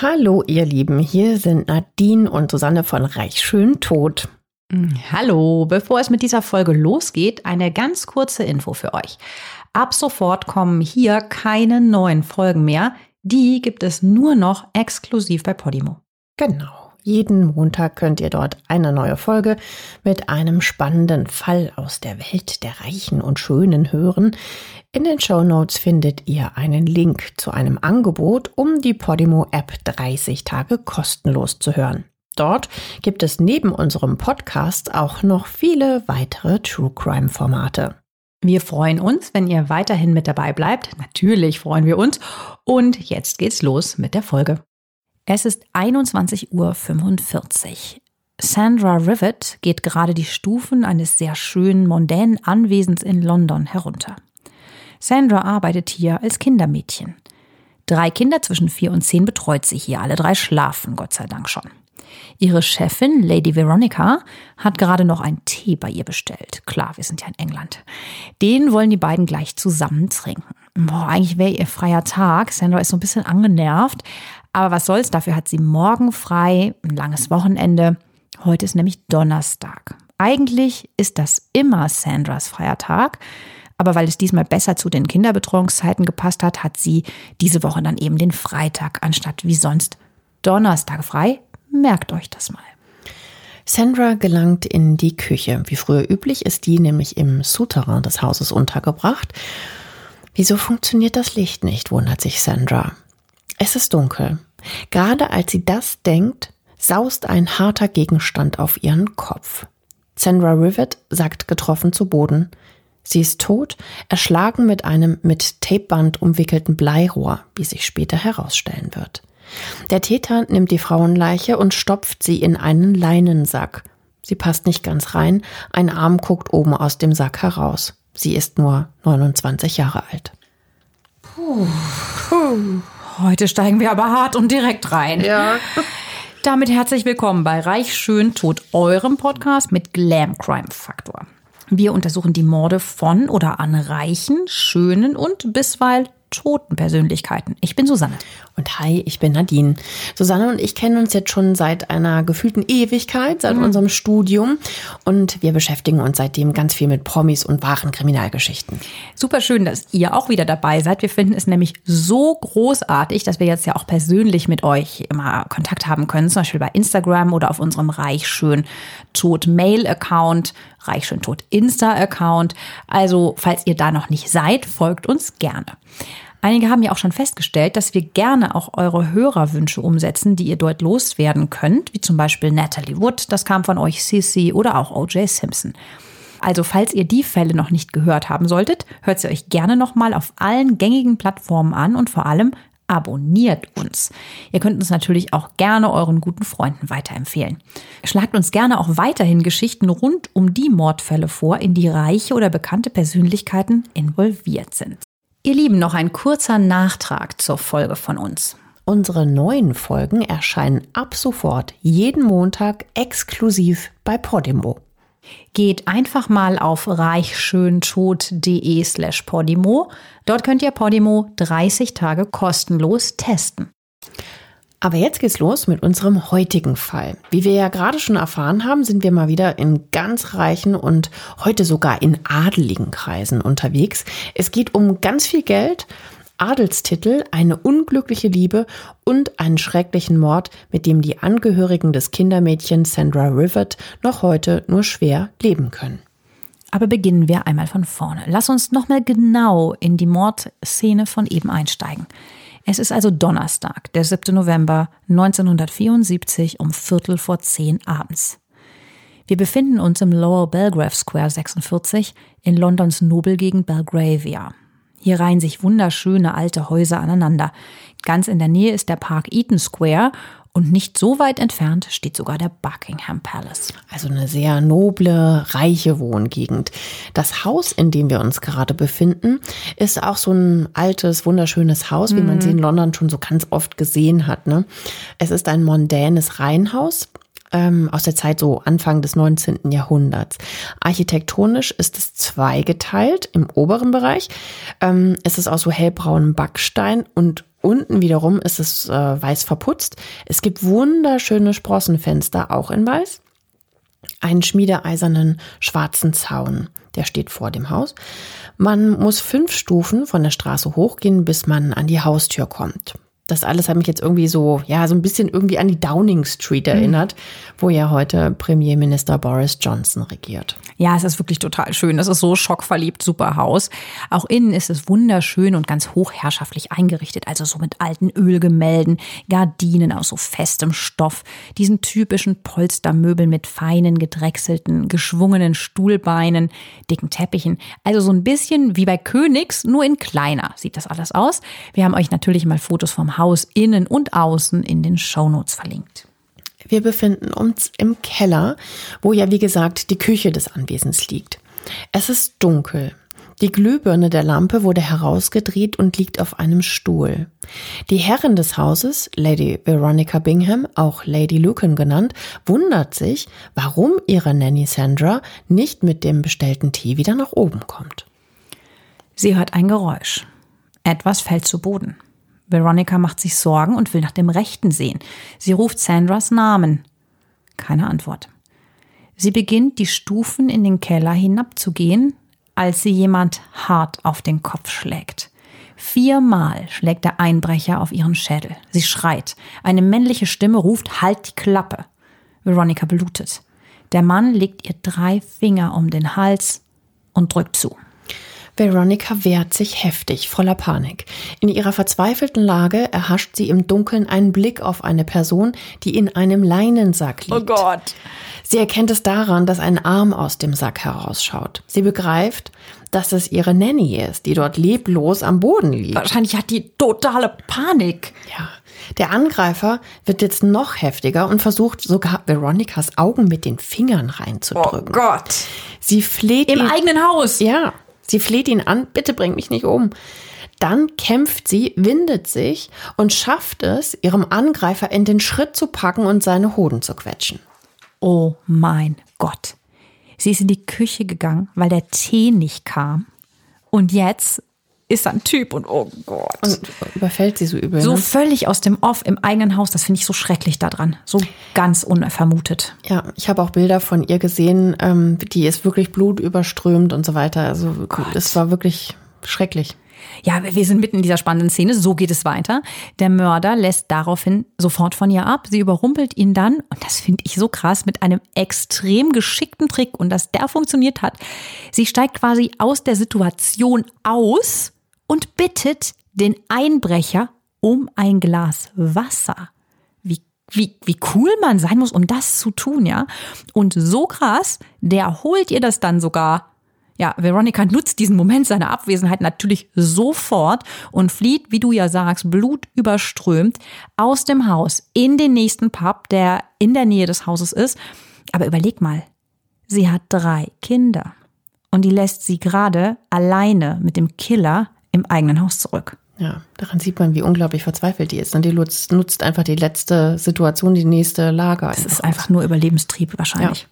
Hallo ihr Lieben, hier sind Nadine und Susanne von Reich Schön Tot. Mm, hallo, bevor es mit dieser Folge losgeht, eine ganz kurze Info für euch. Ab sofort kommen hier keine neuen Folgen mehr. Die gibt es nur noch exklusiv bei Podimo. Genau. Jeden Montag könnt ihr dort eine neue Folge mit einem spannenden Fall aus der Welt der Reichen und Schönen hören. In den Show Notes findet ihr einen Link zu einem Angebot, um die Podimo-App 30 Tage kostenlos zu hören. Dort gibt es neben unserem Podcast auch noch viele weitere True Crime Formate. Wir freuen uns, wenn ihr weiterhin mit dabei bleibt. Natürlich freuen wir uns. Und jetzt geht's los mit der Folge. Es ist 21.45 Uhr. Sandra Rivet geht gerade die Stufen eines sehr schönen, mondänen Anwesens in London herunter. Sandra arbeitet hier als Kindermädchen. Drei Kinder zwischen vier und zehn betreut sie hier. Alle drei schlafen, Gott sei Dank schon. Ihre Chefin, Lady Veronica, hat gerade noch einen Tee bei ihr bestellt. Klar, wir sind ja in England. Den wollen die beiden gleich zusammen trinken. Boah, eigentlich wäre ihr freier Tag. Sandra ist so ein bisschen angenervt. Aber was soll's, dafür hat sie morgen frei, ein langes Wochenende. Heute ist nämlich Donnerstag. Eigentlich ist das immer Sandras freier Tag. Aber weil es diesmal besser zu den Kinderbetreuungszeiten gepasst hat, hat sie diese Woche dann eben den Freitag anstatt wie sonst Donnerstag frei. Merkt euch das mal. Sandra gelangt in die Küche. Wie früher üblich ist die nämlich im Souterrain des Hauses untergebracht. Wieso funktioniert das Licht nicht, wundert sich Sandra. Es ist dunkel. Gerade als sie das denkt, saust ein harter Gegenstand auf ihren Kopf. Sandra Rivet sagt getroffen zu Boden. Sie ist tot, erschlagen mit einem mit Tapeband umwickelten Bleirohr, wie sich später herausstellen wird. Der Täter nimmt die Frauenleiche und stopft sie in einen Leinensack. Sie passt nicht ganz rein, ein Arm guckt oben aus dem Sack heraus. Sie ist nur 29 Jahre alt. Puh. Puh. Heute steigen wir aber hart und direkt rein. Ja. Damit herzlich willkommen bei Reich Schön Tod, eurem Podcast mit Glam Crime Faktor. Wir untersuchen die Morde von oder an reichen, schönen und bisweilen toten Persönlichkeiten. Ich bin Susanne. Und hi, ich bin Nadine. Susanne und ich kennen uns jetzt schon seit einer gefühlten Ewigkeit, seit mhm. unserem Studium. Und wir beschäftigen uns seitdem ganz viel mit Promis und wahren Kriminalgeschichten. Super schön, dass ihr auch wieder dabei seid. Wir finden es nämlich so großartig, dass wir jetzt ja auch persönlich mit euch immer Kontakt haben können. Zum Beispiel bei Instagram oder auf unserem Reich schön tot Mail-Account, Reich schön tot Insta-Account. Also, falls ihr da noch nicht seid, folgt uns gerne. Einige haben ja auch schon festgestellt, dass wir gerne auch eure Hörerwünsche umsetzen, die ihr dort loswerden könnt, wie zum Beispiel Natalie Wood, das kam von euch, Sissy oder auch O.J. Simpson. Also falls ihr die Fälle noch nicht gehört haben solltet, hört sie euch gerne nochmal auf allen gängigen Plattformen an und vor allem abonniert uns. Ihr könnt uns natürlich auch gerne euren guten Freunden weiterempfehlen. Schlagt uns gerne auch weiterhin Geschichten rund um die Mordfälle vor, in die reiche oder bekannte Persönlichkeiten involviert sind. Ihr Lieben, noch ein kurzer Nachtrag zur Folge von uns. Unsere neuen Folgen erscheinen ab sofort jeden Montag exklusiv bei Podimo. Geht einfach mal auf reichschöntod.de slash Podimo. Dort könnt ihr Podimo 30 Tage kostenlos testen. Aber jetzt geht's los mit unserem heutigen Fall. Wie wir ja gerade schon erfahren haben, sind wir mal wieder in ganz reichen und heute sogar in adeligen Kreisen unterwegs. Es geht um ganz viel Geld, Adelstitel, eine unglückliche Liebe und einen schrecklichen Mord, mit dem die Angehörigen des Kindermädchens Sandra Rivet noch heute nur schwer leben können. Aber beginnen wir einmal von vorne. Lass uns nochmal genau in die Mordszene von eben einsteigen. Es ist also Donnerstag, der 7. November 1974 um Viertel vor zehn abends. Wir befinden uns im Lower Belgrave Square 46 in Londons Nobelgegend Belgravia. Hier reihen sich wunderschöne alte Häuser aneinander. Ganz in der Nähe ist der Park Eaton Square und nicht so weit entfernt steht sogar der Buckingham Palace. Also eine sehr noble, reiche Wohngegend. Das Haus, in dem wir uns gerade befinden, ist auch so ein altes, wunderschönes Haus, wie man mhm. sie in London schon so ganz oft gesehen hat. Ne? Es ist ein mondänes Reihenhaus ähm, aus der Zeit so Anfang des 19. Jahrhunderts. Architektonisch ist es zweigeteilt im oberen Bereich. Ähm, es ist aus so hellbraunem Backstein und Unten wiederum ist es äh, weiß verputzt. Es gibt wunderschöne Sprossenfenster, auch in weiß. Einen schmiedeeisernen schwarzen Zaun, der steht vor dem Haus. Man muss fünf Stufen von der Straße hochgehen, bis man an die Haustür kommt das alles hat mich jetzt irgendwie so, ja, so ein bisschen irgendwie an die Downing Street erinnert, mhm. wo ja heute Premierminister Boris Johnson regiert. Ja, es ist wirklich total schön. Es ist so schockverliebt, super Haus. Auch innen ist es wunderschön und ganz hochherrschaftlich eingerichtet, also so mit alten Ölgemälden, Gardinen aus so festem Stoff, diesen typischen Polstermöbeln mit feinen, gedrechselten, geschwungenen Stuhlbeinen, dicken Teppichen. Also so ein bisschen wie bei Königs, nur in kleiner sieht das alles aus. Wir haben euch natürlich mal Fotos vom Haus innen und außen in den Shownotes verlinkt. Wir befinden uns im Keller, wo ja wie gesagt die Küche des Anwesens liegt. Es ist dunkel. Die Glühbirne der Lampe wurde herausgedreht und liegt auf einem Stuhl. Die Herrin des Hauses, Lady Veronica Bingham, auch Lady Lucan genannt, wundert sich, warum ihre Nanny Sandra nicht mit dem bestellten Tee wieder nach oben kommt. Sie hört ein Geräusch. Etwas fällt zu Boden. Veronica macht sich Sorgen und will nach dem Rechten sehen. Sie ruft Sandras Namen. Keine Antwort. Sie beginnt, die Stufen in den Keller hinabzugehen, als sie jemand hart auf den Kopf schlägt. Viermal schlägt der Einbrecher auf ihren Schädel. Sie schreit. Eine männliche Stimme ruft, halt die Klappe. Veronica blutet. Der Mann legt ihr drei Finger um den Hals und drückt zu. Veronica wehrt sich heftig, voller Panik. In ihrer verzweifelten Lage erhascht sie im Dunkeln einen Blick auf eine Person, die in einem Leinensack liegt. Oh Gott. Sie erkennt es daran, dass ein Arm aus dem Sack herausschaut. Sie begreift, dass es ihre Nanny ist, die dort leblos am Boden liegt. Wahrscheinlich hat die totale Panik. Ja. Der Angreifer wird jetzt noch heftiger und versucht sogar Veronicas Augen mit den Fingern reinzudrücken. Oh Gott. Sie fleht im eigenen Haus. Ja. Sie fleht ihn an, bitte bring mich nicht um. Dann kämpft sie, windet sich und schafft es, ihrem Angreifer in den Schritt zu packen und seine Hoden zu quetschen. Oh mein Gott. Sie ist in die Küche gegangen, weil der Tee nicht kam. Und jetzt ist ein Typ und oh Gott. Und überfällt sie so übel. So ne? völlig aus dem Off im eigenen Haus, das finde ich so schrecklich daran. So ganz unvermutet. Ja, ich habe auch Bilder von ihr gesehen, ähm, die ist wirklich blutüberströmt und so weiter. Also es war wirklich schrecklich. Ja, wir sind mitten in dieser spannenden Szene. So geht es weiter. Der Mörder lässt daraufhin sofort von ihr ab. Sie überrumpelt ihn dann, und das finde ich so krass, mit einem extrem geschickten Trick und dass der funktioniert hat. Sie steigt quasi aus der Situation aus und bittet den Einbrecher um ein Glas Wasser. Wie, wie, wie cool man sein muss, um das zu tun, ja. Und so krass, der holt ihr das dann sogar. Ja, Veronica nutzt diesen Moment seiner Abwesenheit natürlich sofort und flieht, wie du ja sagst, blutüberströmt aus dem Haus in den nächsten Pub, der in der Nähe des Hauses ist. Aber überleg mal, sie hat drei Kinder und die lässt sie gerade alleine mit dem Killer im eigenen Haus zurück. Ja, daran sieht man, wie unglaublich verzweifelt die ist. Und die nutzt einfach die letzte Situation, die nächste Lage. Das ist einfach nur Überlebenstrieb wahrscheinlich. Ja.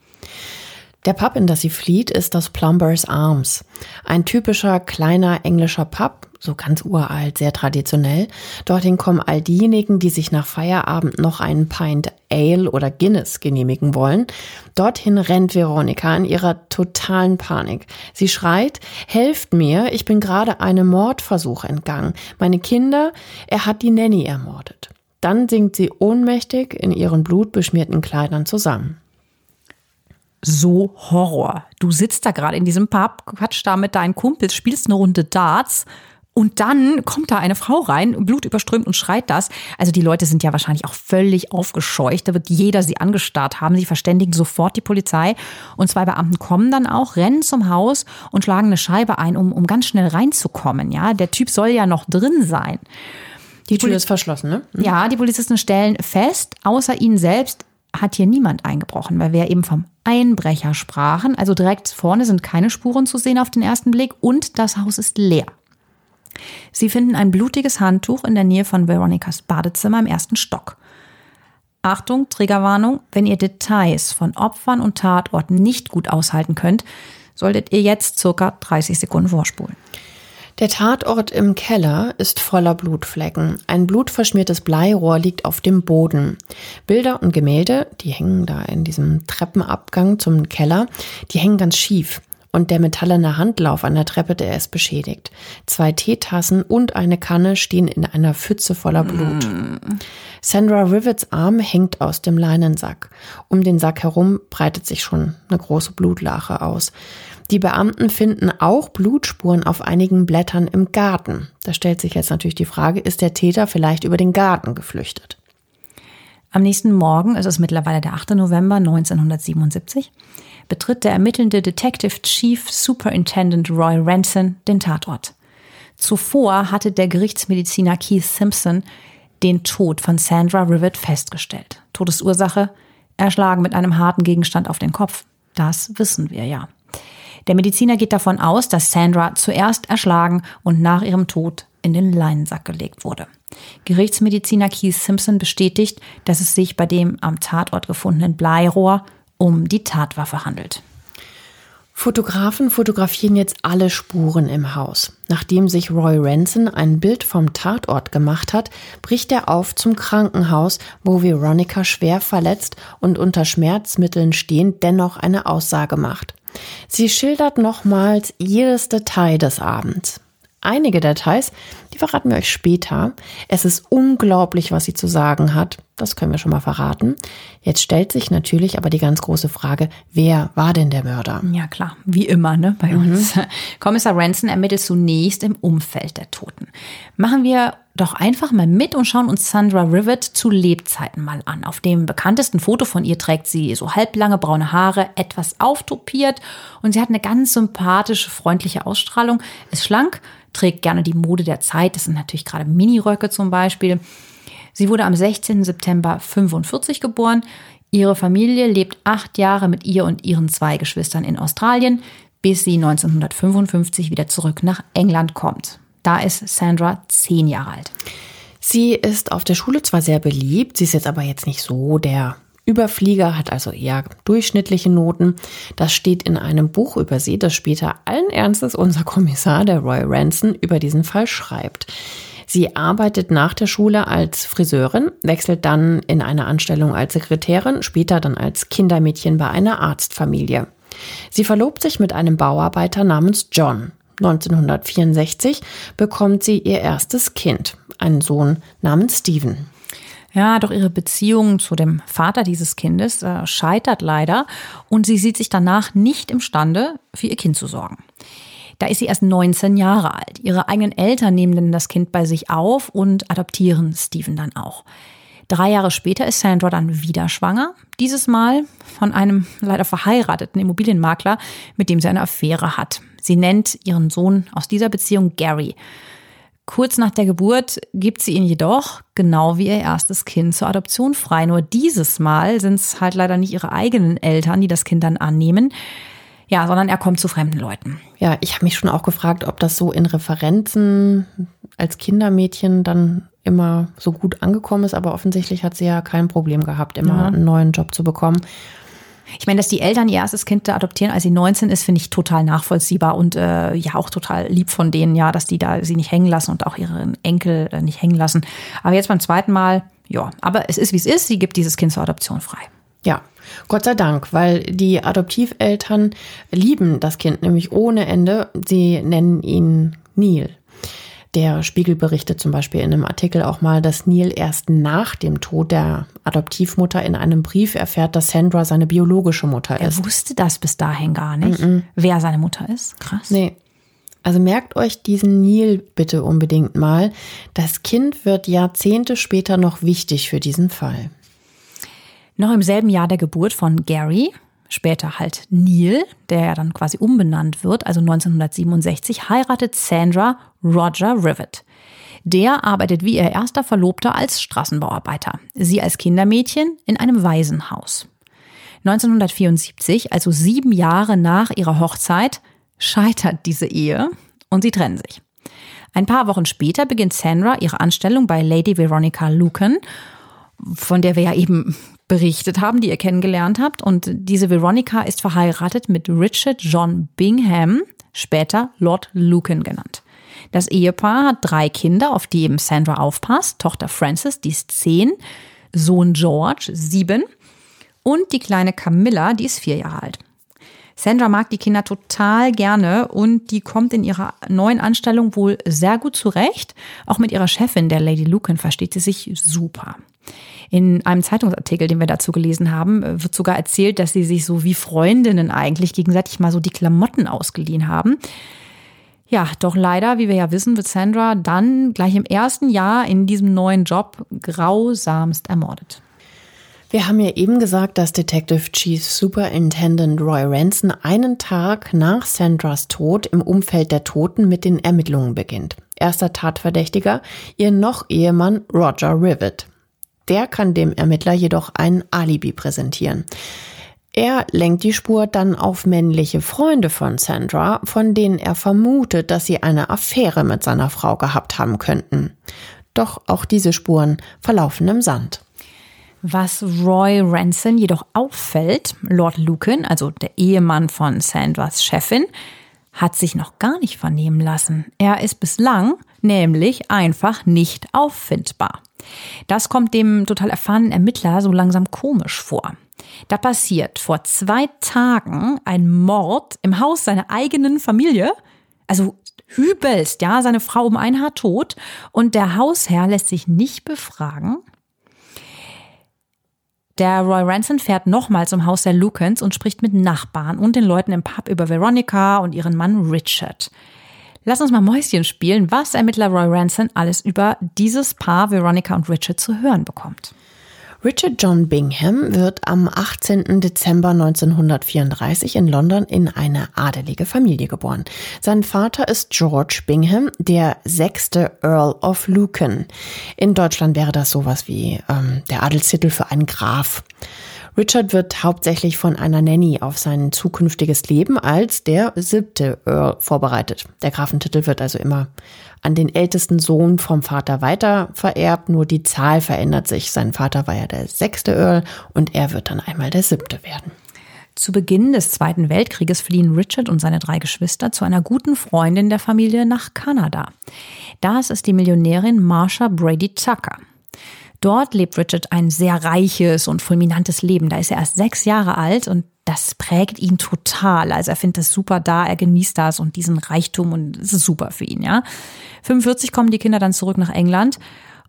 Der Pub, in das sie flieht, ist das Plumbers Arms. Ein typischer kleiner englischer Pub, so ganz uralt, sehr traditionell. Dorthin kommen all diejenigen, die sich nach Feierabend noch einen Pint Ale oder Guinness genehmigen wollen. Dorthin rennt Veronika in ihrer totalen Panik. Sie schreit, helft mir, ich bin gerade einem Mordversuch entgangen. Meine Kinder, er hat die Nanny ermordet. Dann sinkt sie ohnmächtig in ihren blutbeschmierten Kleidern zusammen so Horror. Du sitzt da gerade in diesem Pub, quatsch da mit deinen Kumpels, spielst eine Runde Darts und dann kommt da eine Frau rein, blutüberströmt und schreit das. Also die Leute sind ja wahrscheinlich auch völlig aufgescheucht. Da wird jeder sie angestarrt haben. Sie verständigen sofort die Polizei. Und zwei Beamten kommen dann auch, rennen zum Haus und schlagen eine Scheibe ein, um, um ganz schnell reinzukommen. Ja, der Typ soll ja noch drin sein. Die Tür ist verschlossen, ne? Mhm. Ja, die Polizisten stellen fest, außer ihnen selbst hat hier niemand eingebrochen, weil wir eben vom Einbrecher sprachen. Also direkt vorne sind keine Spuren zu sehen auf den ersten Blick und das Haus ist leer. Sie finden ein blutiges Handtuch in der Nähe von Veronicas Badezimmer im ersten Stock. Achtung, Triggerwarnung, wenn ihr Details von Opfern und Tatorten nicht gut aushalten könnt, solltet ihr jetzt circa 30 Sekunden vorspulen. Der Tatort im Keller ist voller Blutflecken. Ein blutverschmiertes Bleirohr liegt auf dem Boden. Bilder und Gemälde, die hängen da in diesem Treppenabgang zum Keller, die hängen ganz schief. Und der metallene Handlauf an der Treppe, der ist beschädigt. Zwei Teetassen und eine Kanne stehen in einer Pfütze voller Blut. Mm. Sandra Rivets Arm hängt aus dem Leinensack. Um den Sack herum breitet sich schon eine große Blutlache aus. Die Beamten finden auch Blutspuren auf einigen Blättern im Garten. Da stellt sich jetzt natürlich die Frage, ist der Täter vielleicht über den Garten geflüchtet? Am nächsten Morgen, es ist mittlerweile der 8. November 1977, betritt der ermittelnde Detective Chief Superintendent Roy Ranson den Tatort. Zuvor hatte der Gerichtsmediziner Keith Simpson den Tod von Sandra Rivet festgestellt. Todesursache erschlagen mit einem harten Gegenstand auf den Kopf. Das wissen wir ja. Der Mediziner geht davon aus, dass Sandra zuerst erschlagen und nach ihrem Tod in den Leinensack gelegt wurde. Gerichtsmediziner Keith Simpson bestätigt, dass es sich bei dem am Tatort gefundenen Bleirohr um die Tatwaffe handelt. Fotografen fotografieren jetzt alle Spuren im Haus. Nachdem sich Roy Ranson ein Bild vom Tatort gemacht hat, bricht er auf zum Krankenhaus, wo Veronica schwer verletzt und unter Schmerzmitteln stehend dennoch eine Aussage macht. Sie schildert nochmals jedes Detail des Abends. Einige Details, die verraten wir euch später. Es ist unglaublich, was sie zu sagen hat. Das können wir schon mal verraten. Jetzt stellt sich natürlich aber die ganz große Frage, wer war denn der Mörder? Ja klar, wie immer ne, bei mhm. uns. Kommissar Ranson ermittelt zunächst im Umfeld der Toten. Machen wir doch einfach mal mit und schauen uns Sandra Rivet zu Lebzeiten mal an. Auf dem bekanntesten Foto von ihr trägt sie so halblange braune Haare, etwas auftopiert und sie hat eine ganz sympathische, freundliche Ausstrahlung, ist schlank, trägt gerne die Mode der Zeit. Das sind natürlich gerade Miniröcke zum Beispiel. Sie wurde am 16. September 45 geboren. Ihre Familie lebt acht Jahre mit ihr und ihren zwei Geschwistern in Australien, bis sie 1955 wieder zurück nach England kommt. Da ist Sandra zehn Jahre alt. Sie ist auf der Schule zwar sehr beliebt, sie ist jetzt aber jetzt nicht so der Überflieger hat also eher durchschnittliche Noten. Das steht in einem Buch über sie, das später allen Ernstes unser Kommissar, der Roy Ranson, über diesen Fall schreibt. Sie arbeitet nach der Schule als Friseurin, wechselt dann in eine Anstellung als Sekretärin, später dann als Kindermädchen bei einer Arztfamilie. Sie verlobt sich mit einem Bauarbeiter namens John. 1964 bekommt sie ihr erstes Kind, einen Sohn namens Stephen. Ja, doch ihre Beziehung zu dem Vater dieses Kindes äh, scheitert leider und sie sieht sich danach nicht imstande, für ihr Kind zu sorgen. Da ist sie erst 19 Jahre alt. Ihre eigenen Eltern nehmen dann das Kind bei sich auf und adoptieren Stephen dann auch. Drei Jahre später ist Sandra dann wieder schwanger. Dieses Mal von einem leider verheirateten Immobilienmakler, mit dem sie eine Affäre hat. Sie nennt ihren Sohn aus dieser Beziehung Gary. Kurz nach der Geburt gibt sie ihn jedoch, genau wie ihr erstes Kind, zur Adoption frei. Nur dieses Mal sind es halt leider nicht ihre eigenen Eltern, die das Kind dann annehmen. Ja, sondern er kommt zu fremden Leuten. Ja, ich habe mich schon auch gefragt, ob das so in Referenzen als Kindermädchen dann immer so gut angekommen ist, aber offensichtlich hat sie ja kein Problem gehabt, immer ja. einen neuen Job zu bekommen. Ich meine, dass die Eltern ihr erstes Kind adoptieren, als sie 19 ist, finde ich total nachvollziehbar und äh, ja auch total lieb von denen, ja, dass die da sie nicht hängen lassen und auch ihren Enkel äh, nicht hängen lassen. Aber jetzt beim zweiten Mal, ja, aber es ist wie es ist, sie gibt dieses Kind zur Adoption frei. Ja, Gott sei Dank, weil die Adoptiveltern lieben das Kind nämlich ohne Ende. Sie nennen ihn Neil. Der Spiegel berichtet zum Beispiel in einem Artikel auch mal, dass Neil erst nach dem Tod der Adoptivmutter in einem Brief erfährt, dass Sandra seine biologische Mutter ist. Er wusste das bis dahin gar nicht, mm -mm. wer seine Mutter ist. Krass. Nee. Also merkt euch diesen Neil bitte unbedingt mal. Das Kind wird Jahrzehnte später noch wichtig für diesen Fall. Noch im selben Jahr der Geburt von Gary später halt Neil, der ja dann quasi umbenannt wird, also 1967, heiratet Sandra Roger Rivet. Der arbeitet wie ihr erster Verlobter als Straßenbauarbeiter, sie als Kindermädchen in einem Waisenhaus. 1974, also sieben Jahre nach ihrer Hochzeit, scheitert diese Ehe und sie trennen sich. Ein paar Wochen später beginnt Sandra ihre Anstellung bei Lady Veronica Lucan, von der wir ja eben berichtet haben, die ihr kennengelernt habt. Und diese Veronica ist verheiratet mit Richard John Bingham, später Lord Lucan genannt. Das Ehepaar hat drei Kinder, auf die eben Sandra aufpasst. Tochter Frances, die ist zehn, Sohn George, sieben und die kleine Camilla, die ist vier Jahre alt. Sandra mag die Kinder total gerne und die kommt in ihrer neuen Anstellung wohl sehr gut zurecht. Auch mit ihrer Chefin, der Lady Lucan, versteht sie sich super. In einem Zeitungsartikel, den wir dazu gelesen haben, wird sogar erzählt, dass sie sich so wie Freundinnen eigentlich gegenseitig mal so die Klamotten ausgeliehen haben. Ja, doch leider, wie wir ja wissen, wird Sandra dann gleich im ersten Jahr in diesem neuen Job grausamst ermordet. Wir haben ja eben gesagt, dass Detective Chief Superintendent Roy Ranson einen Tag nach Sandras Tod im Umfeld der Toten mit den Ermittlungen beginnt. Erster Tatverdächtiger, ihr noch Ehemann Roger Rivet. Der kann dem Ermittler jedoch ein Alibi präsentieren. Er lenkt die Spur dann auf männliche Freunde von Sandra, von denen er vermutet, dass sie eine Affäre mit seiner Frau gehabt haben könnten. Doch auch diese Spuren verlaufen im Sand. Was Roy Ranson jedoch auffällt, Lord Lucan, also der Ehemann von Sandras Chefin, hat sich noch gar nicht vernehmen lassen. Er ist bislang nämlich einfach nicht auffindbar. Das kommt dem total erfahrenen Ermittler so langsam komisch vor. Da passiert vor zwei Tagen ein Mord im Haus seiner eigenen Familie. Also übelst, ja, seine Frau um ein Haar tot und der Hausherr lässt sich nicht befragen, der Roy Ranson fährt nochmal zum Haus der Lucans und spricht mit Nachbarn und den Leuten im Pub über Veronica und ihren Mann Richard. Lass uns mal Mäuschen spielen, was Ermittler Roy Ranson alles über dieses Paar Veronica und Richard zu hören bekommt. Richard John Bingham wird am 18. Dezember 1934 in London in eine adelige Familie geboren. Sein Vater ist George Bingham, der sechste Earl of Lucan. In Deutschland wäre das sowas wie ähm, der Adelstitel für einen Graf. Richard wird hauptsächlich von einer Nanny auf sein zukünftiges Leben als der siebte Earl vorbereitet. Der Grafentitel wird also immer an den ältesten Sohn vom Vater weiter vererbt, nur die Zahl verändert sich. Sein Vater war ja der sechste Earl und er wird dann einmal der siebte werden. Zu Beginn des Zweiten Weltkrieges fliehen Richard und seine drei Geschwister zu einer guten Freundin der Familie nach Kanada. Das ist die Millionärin Marsha Brady Tucker. Dort lebt Richard ein sehr reiches und fulminantes Leben. Da ist er erst sechs Jahre alt und das prägt ihn total. Also er findet das super da, er genießt das und diesen Reichtum und es ist super für ihn, ja. 45 kommen die Kinder dann zurück nach England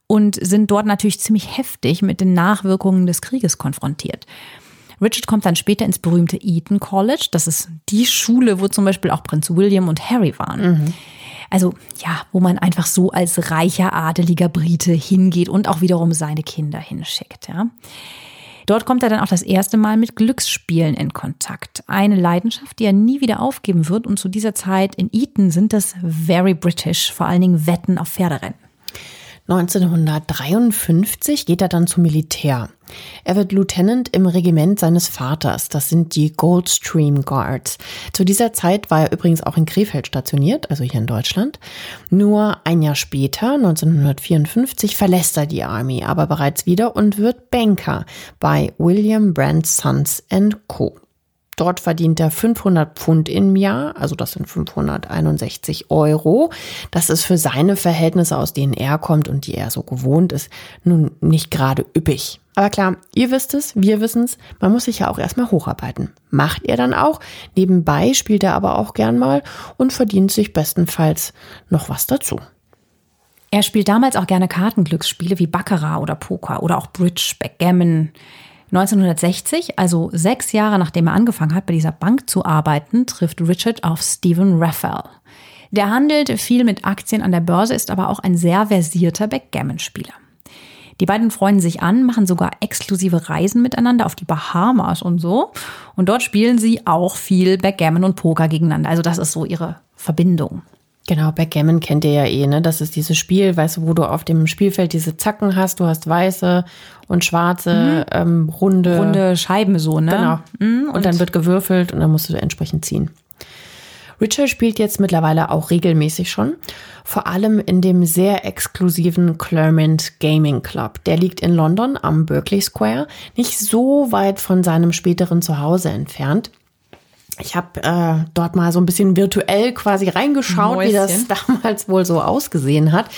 und sind dort natürlich ziemlich heftig mit den Nachwirkungen des Krieges konfrontiert. Richard kommt dann später ins berühmte Eton College. Das ist die Schule, wo zum Beispiel auch Prinz William und Harry waren. Mhm. Also ja, wo man einfach so als reicher, adeliger Brite hingeht und auch wiederum seine Kinder hinschickt. Ja. Dort kommt er dann auch das erste Mal mit Glücksspielen in Kontakt. Eine Leidenschaft, die er nie wieder aufgeben wird. Und zu dieser Zeit in Eton sind das very British, vor allen Dingen Wetten auf Pferderennen. 1953 geht er dann zum Militär. Er wird Lieutenant im Regiment seines Vaters. Das sind die Goldstream Guards. Zu dieser Zeit war er übrigens auch in Krefeld stationiert, also hier in Deutschland. Nur ein Jahr später, 1954, verlässt er die Army, aber bereits wieder und wird Banker bei William Brand Sons Co. Dort verdient er 500 Pfund im Jahr, also das sind 561 Euro. Das ist für seine Verhältnisse, aus denen er kommt und die er so gewohnt ist, nun nicht gerade üppig. Aber klar, ihr wisst es, wir wissen es, man muss sich ja auch erstmal hocharbeiten. Macht er dann auch. Nebenbei spielt er aber auch gern mal und verdient sich bestenfalls noch was dazu. Er spielt damals auch gerne Kartenglücksspiele wie Baccarat oder Poker oder auch Bridge, Backgammon. 1960, also sechs Jahre nachdem er angefangen hat, bei dieser Bank zu arbeiten, trifft Richard auf Stephen Raphael. Der handelt viel mit Aktien an der Börse, ist aber auch ein sehr versierter Backgammon-Spieler. Die beiden freuen sich an, machen sogar exklusive Reisen miteinander auf die Bahamas und so. Und dort spielen sie auch viel Backgammon und Poker gegeneinander. Also das ist so ihre Verbindung. Genau, Backgammon kennt ihr ja eh, ne? Das ist dieses Spiel, weißt du, wo du auf dem Spielfeld diese Zacken hast. Du hast weiße und schwarze, mhm. ähm, runde. Runde Scheiben so, ne? Genau. Mhm, und, und dann wird gewürfelt und dann musst du entsprechend ziehen. Richard spielt jetzt mittlerweile auch regelmäßig schon, vor allem in dem sehr exklusiven Clermont Gaming Club. Der liegt in London am Berkeley Square, nicht so weit von seinem späteren Zuhause entfernt. Ich habe äh, dort mal so ein bisschen virtuell quasi reingeschaut, Mäuschen. wie das damals wohl so ausgesehen hat.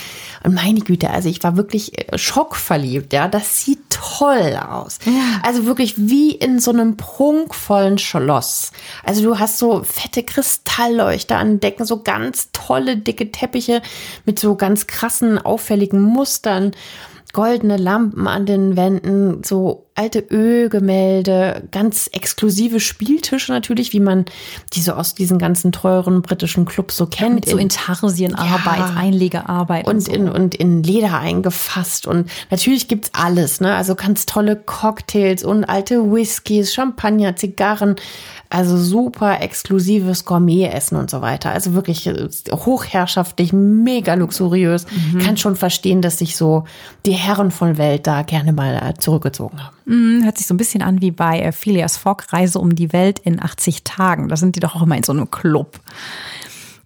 Und meine Güte, also ich war wirklich äh, schockverliebt. Ja, das sieht toll aus. Ja. Also wirklich wie in so einem prunkvollen Schloss. Also du hast so fette Kristallleuchter an Decken, so ganz tolle dicke Teppiche mit so ganz krassen auffälligen Mustern goldene Lampen an den Wänden, so alte Ölgemälde, ganz exklusive Spieltische natürlich, wie man diese aus diesen ganzen teuren britischen Clubs so kennt. Mit so Intarsienarbeit, ja, Einlegearbeit. Und, und, so. in, und in Leder eingefasst. Und natürlich gibt's alles, ne? Also ganz tolle Cocktails und alte Whiskys, Champagner, Zigarren, also super exklusives Gourmet-Essen und so weiter. Also wirklich äh, hochherrschaftlich, mega luxuriös. Mhm. Kann schon verstehen, dass sich so die Herren von Welt da gerne mal äh, zurückgezogen haben. Mhm, hört sich so ein bisschen an wie bei Phileas Fogg Reise um die Welt in 80 Tagen. Da sind die doch auch immer in so einem Club.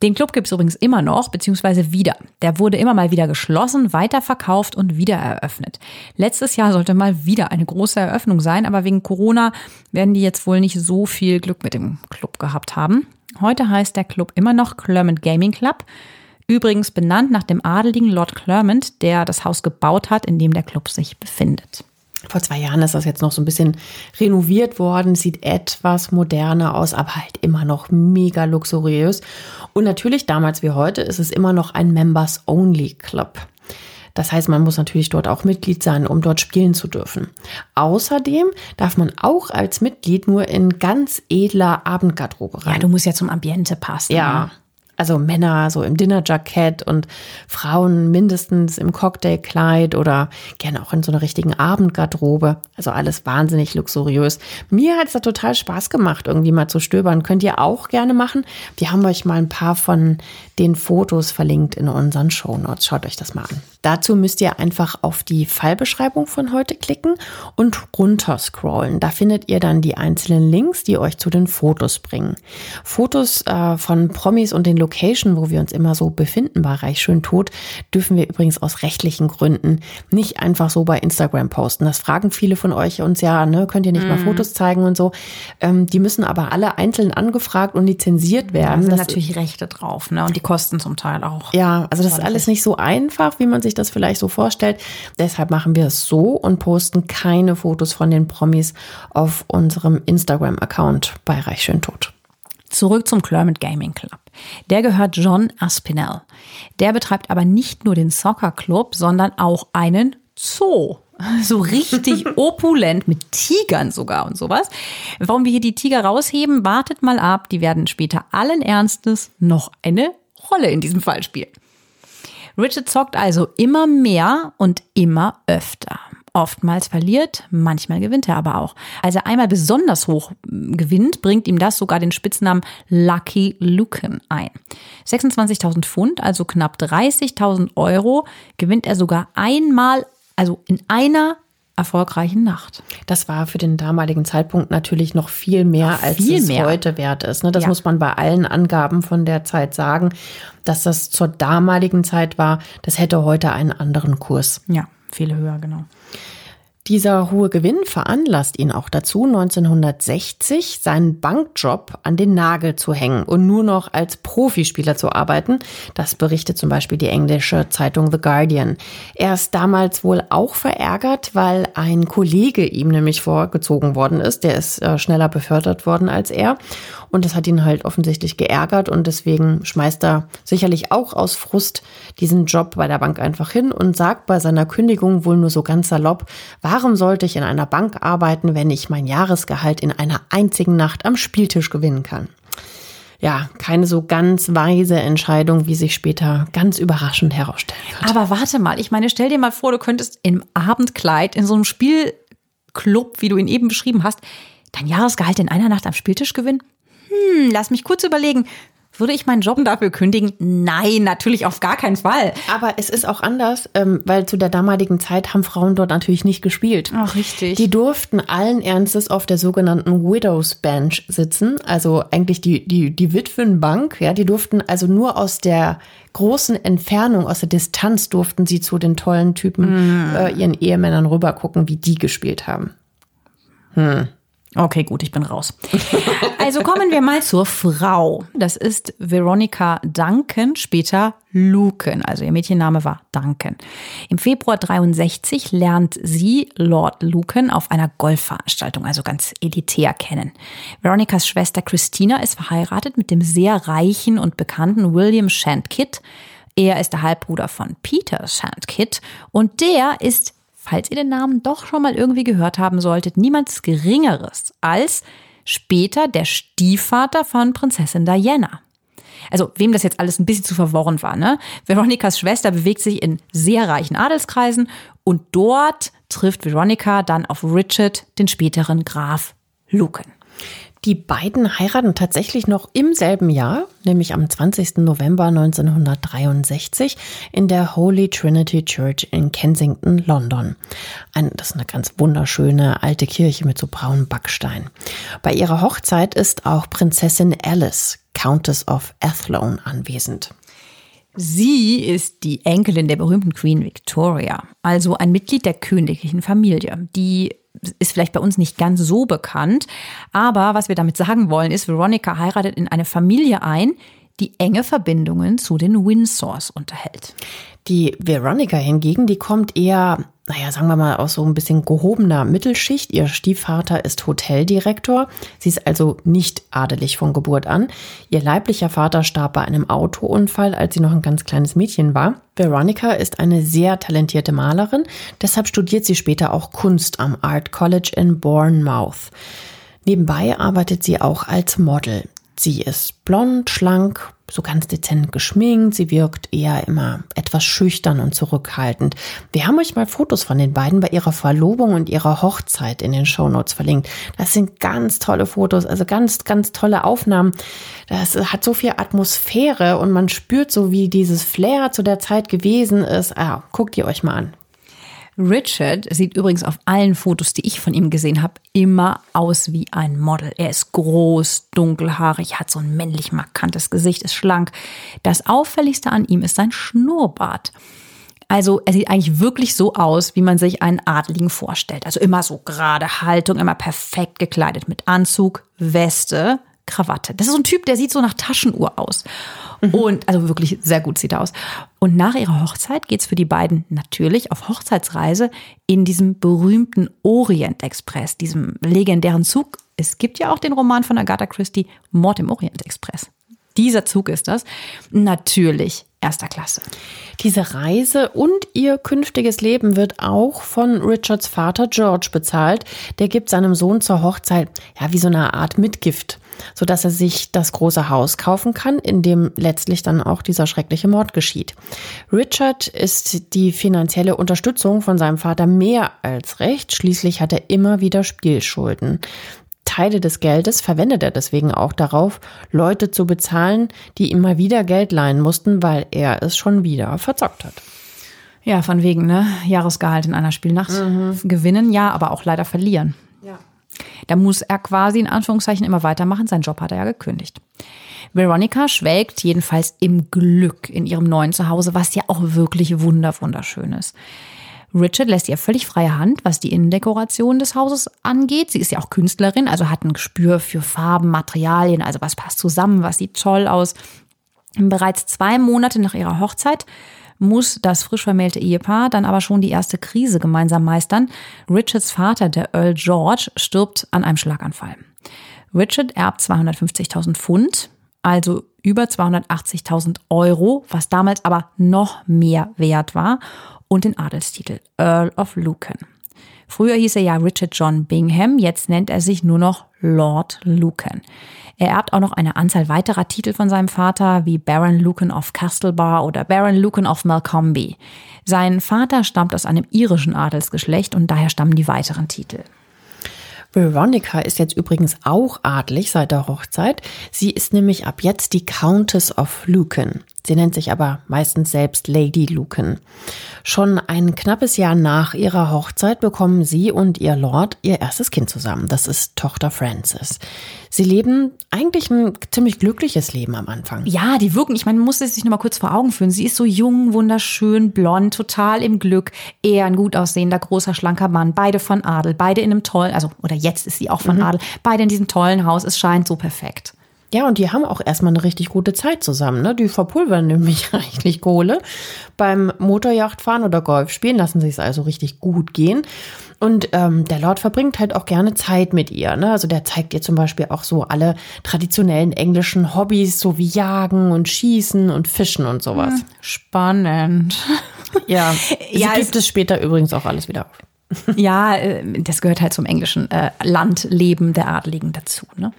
Den Club gibt es übrigens immer noch, beziehungsweise wieder. Der wurde immer mal wieder geschlossen, weiterverkauft und wieder eröffnet. Letztes Jahr sollte mal wieder eine große Eröffnung sein, aber wegen Corona werden die jetzt wohl nicht so viel Glück mit dem Club gehabt haben. Heute heißt der Club immer noch Clermont Gaming Club. Übrigens benannt nach dem adeligen Lord Clermont, der das Haus gebaut hat, in dem der Club sich befindet. Vor zwei Jahren ist das jetzt noch so ein bisschen renoviert worden, sieht etwas moderner aus, aber halt immer noch mega luxuriös. Und natürlich damals wie heute ist es immer noch ein Members-Only-Club. Das heißt, man muss natürlich dort auch Mitglied sein, um dort spielen zu dürfen. Außerdem darf man auch als Mitglied nur in ganz edler Abendgarderobe rein. Ja, du musst ja zum Ambiente passen. Ja. Also Männer so im Dinnerjackett und Frauen mindestens im Cocktailkleid oder gerne auch in so einer richtigen Abendgarderobe. Also alles wahnsinnig luxuriös. Mir hat es da total Spaß gemacht, irgendwie mal zu stöbern. Könnt ihr auch gerne machen. Wir haben euch mal ein paar von den Fotos verlinkt in unseren Show Notes. Schaut euch das mal an. Dazu müsst ihr einfach auf die Fallbeschreibung von heute klicken und runter scrollen. Da findet ihr dann die einzelnen Links, die euch zu den Fotos bringen. Fotos äh, von Promis und den Location, wo wir uns immer so befinden bei Reich Schön Tot, dürfen wir übrigens aus rechtlichen Gründen nicht einfach so bei Instagram posten. Das fragen viele von euch uns ja, ne, könnt ihr nicht mm. mal mhm. Fotos zeigen und so. Ähm, die müssen aber alle einzeln angefragt und lizenziert werden. Da sind natürlich Rechte drauf, ne? Und die kosten zum Teil auch. Ja, also das ist alles nicht so einfach, wie man sich sich das vielleicht so vorstellt. Deshalb machen wir es so und posten keine Fotos von den Promis auf unserem Instagram-Account bei Reich Schön Tot. Zurück zum Clermont Gaming Club. Der gehört John Aspinall. Der betreibt aber nicht nur den Soccer Club, sondern auch einen Zoo. So richtig opulent mit Tigern sogar und sowas. Warum wir hier die Tiger rausheben, wartet mal ab. Die werden später allen Ernstes noch eine Rolle in diesem Fall spielen. Richard zockt also immer mehr und immer öfter. Oftmals verliert, manchmal gewinnt er aber auch. Als er einmal besonders hoch hm, gewinnt, bringt ihm das sogar den Spitznamen Lucky Lucan ein. 26.000 Pfund, also knapp 30.000 Euro, gewinnt er sogar einmal, also in einer erfolgreichen Nacht. Das war für den damaligen Zeitpunkt natürlich noch viel mehr, als viel es mehr. heute wert ist. Ne? Das ja. muss man bei allen Angaben von der Zeit sagen, dass das zur damaligen Zeit war. Das hätte heute einen anderen Kurs. Ja, viel höher, genau. Dieser hohe Gewinn veranlasst ihn auch dazu, 1960 seinen Bankjob an den Nagel zu hängen und nur noch als Profispieler zu arbeiten. Das berichtet zum Beispiel die englische Zeitung The Guardian. Er ist damals wohl auch verärgert, weil ein Kollege ihm nämlich vorgezogen worden ist. Der ist äh, schneller befördert worden als er. Und das hat ihn halt offensichtlich geärgert und deswegen schmeißt er sicherlich auch aus Frust diesen Job bei der Bank einfach hin und sagt bei seiner Kündigung wohl nur so ganz salopp, warum sollte ich in einer Bank arbeiten, wenn ich mein Jahresgehalt in einer einzigen Nacht am Spieltisch gewinnen kann? ja, keine so ganz weise Entscheidung, wie sich später ganz überraschend herausstellen wird. Aber warte mal, ich meine, stell dir mal vor, du könntest im Abendkleid in so einem Spielclub, wie du ihn eben beschrieben hast, dein Jahresgehalt in einer Nacht am Spieltisch gewinnen hm, lass mich kurz überlegen. Würde ich meinen Job dafür kündigen? Nein, natürlich auf gar keinen Fall. Aber es ist auch anders, ähm, weil zu der damaligen Zeit haben Frauen dort natürlich nicht gespielt. Ach, richtig. Die durften allen Ernstes auf der sogenannten Widows Bench sitzen, also eigentlich die, die, die Witwenbank. Ja, die durften also nur aus der großen Entfernung, aus der Distanz durften sie zu den tollen Typen, mm. äh, ihren Ehemännern rübergucken, wie die gespielt haben. Hm. Okay, gut, ich bin raus. Also kommen wir mal zur Frau. Das ist Veronica Duncan, später Lucan. Also ihr Mädchenname war Duncan. Im Februar 63 lernt sie Lord Lucan auf einer Golfveranstaltung, also ganz elitär kennen. Veronicas Schwester Christina ist verheiratet mit dem sehr reichen und bekannten William Shandkit. Er ist der Halbbruder von Peter Shandkit und der ist falls ihr den Namen doch schon mal irgendwie gehört haben solltet, niemals Geringeres als später der Stiefvater von Prinzessin Diana. Also, wem das jetzt alles ein bisschen zu verworren war, ne? Veronikas Schwester bewegt sich in sehr reichen Adelskreisen und dort trifft Veronica dann auf Richard, den späteren Graf Lucan. Die beiden heiraten tatsächlich noch im selben Jahr, nämlich am 20. November 1963 in der Holy Trinity Church in Kensington, London. Ein, das ist eine ganz wunderschöne alte Kirche mit so braunem Backstein. Bei ihrer Hochzeit ist auch Prinzessin Alice, Countess of Athlone, anwesend. Sie ist die Enkelin der berühmten Queen Victoria, also ein Mitglied der königlichen Familie, die ist vielleicht bei uns nicht ganz so bekannt. Aber was wir damit sagen wollen, ist, Veronica heiratet in eine Familie ein, die enge Verbindungen zu den Windsors unterhält. Die Veronica hingegen, die kommt eher naja, sagen wir mal, aus so ein bisschen gehobener Mittelschicht. Ihr Stiefvater ist Hoteldirektor. Sie ist also nicht adelig von Geburt an. Ihr leiblicher Vater starb bei einem Autounfall, als sie noch ein ganz kleines Mädchen war. Veronica ist eine sehr talentierte Malerin. Deshalb studiert sie später auch Kunst am Art College in Bournemouth. Nebenbei arbeitet sie auch als Model. Sie ist blond, schlank, so ganz dezent geschminkt. Sie wirkt eher immer etwas schüchtern und zurückhaltend. Wir haben euch mal Fotos von den beiden bei ihrer Verlobung und ihrer Hochzeit in den Shownotes verlinkt. Das sind ganz tolle Fotos, also ganz, ganz tolle Aufnahmen. Das hat so viel Atmosphäre und man spürt so, wie dieses Flair zu der Zeit gewesen ist. Ah, guckt ihr euch mal an. Richard sieht übrigens auf allen Fotos, die ich von ihm gesehen habe, immer aus wie ein Model. Er ist groß, dunkelhaarig, hat so ein männlich markantes Gesicht, ist schlank. Das auffälligste an ihm ist sein Schnurrbart. Also er sieht eigentlich wirklich so aus, wie man sich einen Adligen vorstellt. Also immer so gerade Haltung, immer perfekt gekleidet mit Anzug, Weste, Krawatte. Das ist so ein Typ, der sieht so nach Taschenuhr aus. Mhm. Und also wirklich sehr gut sieht er aus. Und nach ihrer Hochzeit geht es für die beiden natürlich auf Hochzeitsreise in diesem berühmten Orient Express, diesem legendären Zug. Es gibt ja auch den Roman von Agatha Christie, Mord im Orient Express. Dieser Zug ist das. Natürlich erster Klasse. Diese Reise und ihr künftiges Leben wird auch von Richards Vater George bezahlt. Der gibt seinem Sohn zur Hochzeit ja wie so eine Art Mitgift so dass er sich das große Haus kaufen kann, in dem letztlich dann auch dieser schreckliche Mord geschieht. Richard ist die finanzielle Unterstützung von seinem Vater mehr als recht. Schließlich hat er immer wieder Spielschulden. Teile des Geldes verwendet er deswegen auch darauf, Leute zu bezahlen, die immer wieder Geld leihen mussten, weil er es schon wieder verzockt hat. Ja, von wegen, ne? Jahresgehalt in einer Spielnacht. Mhm. Gewinnen, ja, aber auch leider verlieren. Ja. Da muss er quasi in Anführungszeichen immer weitermachen. Sein Job hat er ja gekündigt. Veronica schwelgt jedenfalls im Glück in ihrem neuen Zuhause, was ja auch wirklich wunderschön ist. Richard lässt ihr völlig freie Hand, was die Innendekoration des Hauses angeht. Sie ist ja auch Künstlerin, also hat ein Gespür für Farben, Materialien, also was passt zusammen, was sieht toll aus. Bereits zwei Monate nach ihrer Hochzeit muss das frisch vermählte Ehepaar dann aber schon die erste Krise gemeinsam meistern. Richards Vater, der Earl George, stirbt an einem Schlaganfall. Richard erbt 250.000 Pfund, also über 280.000 Euro, was damals aber noch mehr wert war, und den Adelstitel Earl of Lucan. Früher hieß er ja Richard John Bingham, jetzt nennt er sich nur noch Lord Lucan. Er erbt auch noch eine Anzahl weiterer Titel von seinem Vater, wie Baron Lucan of Castlebar oder Baron Lucan of Malcombe. Sein Vater stammt aus einem irischen Adelsgeschlecht und daher stammen die weiteren Titel. Veronica ist jetzt übrigens auch adlig seit der Hochzeit. Sie ist nämlich ab jetzt die Countess of Lucan. Sie nennt sich aber meistens selbst Lady Lucan. Schon ein knappes Jahr nach ihrer Hochzeit bekommen sie und ihr Lord ihr erstes Kind zusammen. Das ist Tochter Frances. Sie leben eigentlich ein ziemlich glückliches Leben am Anfang. Ja, die wirken, ich meine, man muss es sich noch mal kurz vor Augen führen. Sie ist so jung, wunderschön, blond, total im Glück. Er ein gut aussehender, großer, schlanker Mann. Beide von Adel, beide in einem tollen, also, oder jetzt ist sie auch von mhm. Adel. Beide in diesem tollen Haus. Es scheint so perfekt. Ja, und die haben auch erstmal eine richtig gute Zeit zusammen. Ne? Die verpulvern nämlich reichlich Kohle. Beim Motorjachtfahren oder Golfspielen lassen sie es also richtig gut gehen. Und ähm, der Lord verbringt halt auch gerne Zeit mit ihr. Ne? Also der zeigt ihr zum Beispiel auch so alle traditionellen englischen Hobbys, so wie Jagen und Schießen und Fischen und sowas. Hm, spannend. Ja, sie ja, gibt es später übrigens auch alles wieder auf. ja, äh, das gehört halt zum englischen äh, Landleben der Adeligen dazu. Ne?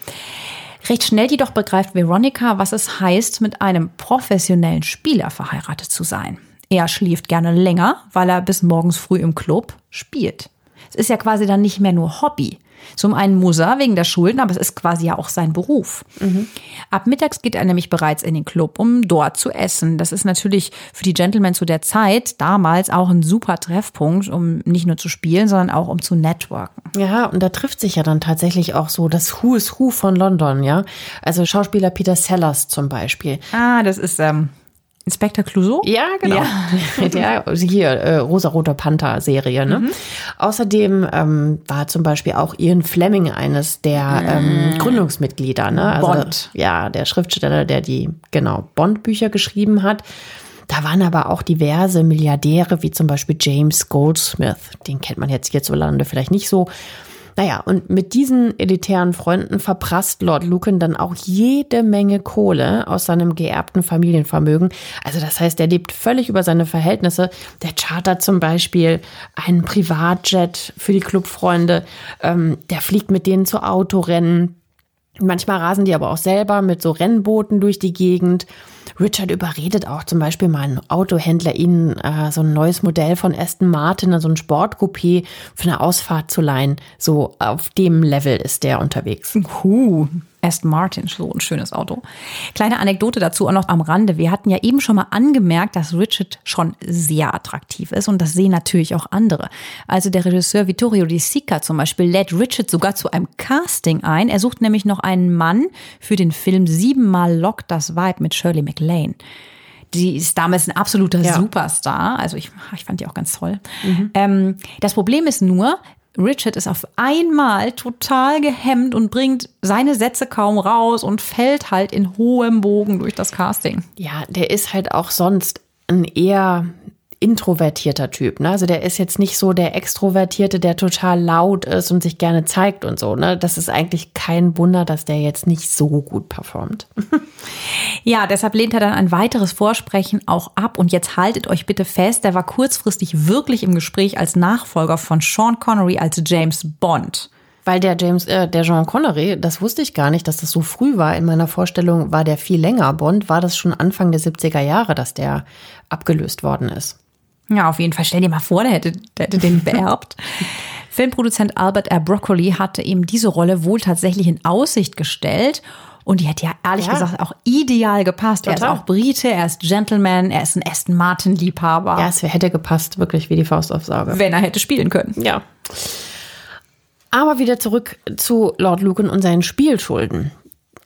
Recht schnell jedoch begreift Veronica, was es heißt, mit einem professionellen Spieler verheiratet zu sein. Er schläft gerne länger, weil er bis morgens früh im Club spielt. Es ist ja quasi dann nicht mehr nur Hobby. Zum einen muss er wegen der Schulden, aber es ist quasi ja auch sein Beruf. Mhm. Ab mittags geht er nämlich bereits in den Club, um dort zu essen. Das ist natürlich für die Gentlemen zu der Zeit damals auch ein super Treffpunkt, um nicht nur zu spielen, sondern auch um zu networken. Ja, und da trifft sich ja dann tatsächlich auch so das Who is Who von London, ja. Also Schauspieler Peter Sellers zum Beispiel. Ah, das ist ähm, Inspector Clouseau? Ja, genau. Ja. Der, hier, äh, Rosa-Roter Panther-Serie. Ne? Mhm. Außerdem ähm, war zum Beispiel auch Ian Fleming eines der ähm, mhm. Gründungsmitglieder. Ne? Also, Bond. Ja, der Schriftsteller, der die, genau, Bond-Bücher geschrieben hat. Da waren aber auch diverse Milliardäre, wie zum Beispiel James Goldsmith. Den kennt man jetzt hierzulande vielleicht nicht so. Naja, und mit diesen elitären Freunden verprasst Lord Lucan dann auch jede Menge Kohle aus seinem geerbten Familienvermögen. Also das heißt, er lebt völlig über seine Verhältnisse. Der chartert zum Beispiel einen Privatjet für die Clubfreunde. Ähm, der fliegt mit denen zu Autorennen. Manchmal rasen die aber auch selber mit so Rennbooten durch die Gegend. Richard überredet auch zum Beispiel mal einen Autohändler, ihnen äh, so ein neues Modell von Aston Martin, so also ein Sportcoupé für eine Ausfahrt zu leihen. So auf dem Level ist der unterwegs. Huh. Aston Martin, so ein schönes Auto. Kleine Anekdote dazu auch noch am Rande. Wir hatten ja eben schon mal angemerkt, dass Richard schon sehr attraktiv ist und das sehen natürlich auch andere. Also der Regisseur Vittorio Di Sica zum Beispiel lädt Richard sogar zu einem Casting ein. Er sucht nämlich noch einen Mann für den Film Siebenmal lockt das Vibe mit Shirley MacLaine die ist damals ein absoluter ja. Superstar. Also ich, ich fand die auch ganz toll. Mhm. Ähm, das Problem ist nur, Richard ist auf einmal total gehemmt und bringt seine Sätze kaum raus und fällt halt in hohem Bogen durch das Casting. Ja, der ist halt auch sonst ein eher introvertierter Typ. Ne? Also der ist jetzt nicht so der Extrovertierte, der total laut ist und sich gerne zeigt und so. Ne? Das ist eigentlich kein Wunder, dass der jetzt nicht so gut performt. ja, deshalb lehnt er dann ein weiteres Vorsprechen auch ab. Und jetzt haltet euch bitte fest, der war kurzfristig wirklich im Gespräch als Nachfolger von Sean Connery als James Bond. Weil der James, äh, der Jean Connery, das wusste ich gar nicht, dass das so früh war. In meiner Vorstellung war der viel länger. Bond war das schon Anfang der 70er Jahre, dass der abgelöst worden ist. Ja, auf jeden Fall. Stell dir mal vor, der hätte, der hätte den beerbt. Filmproduzent Albert R. Broccoli hatte ihm diese Rolle wohl tatsächlich in Aussicht gestellt. Und die hätte ja ehrlich ja. gesagt auch ideal gepasst. Total. Er ist auch Brite, er ist Gentleman, er ist ein Aston Martin-Liebhaber. Ja, es hätte gepasst, wirklich wie die Faust auf Sauge. Wenn er hätte spielen können. Ja. Aber wieder zurück zu Lord Lucan und seinen Spielschulden.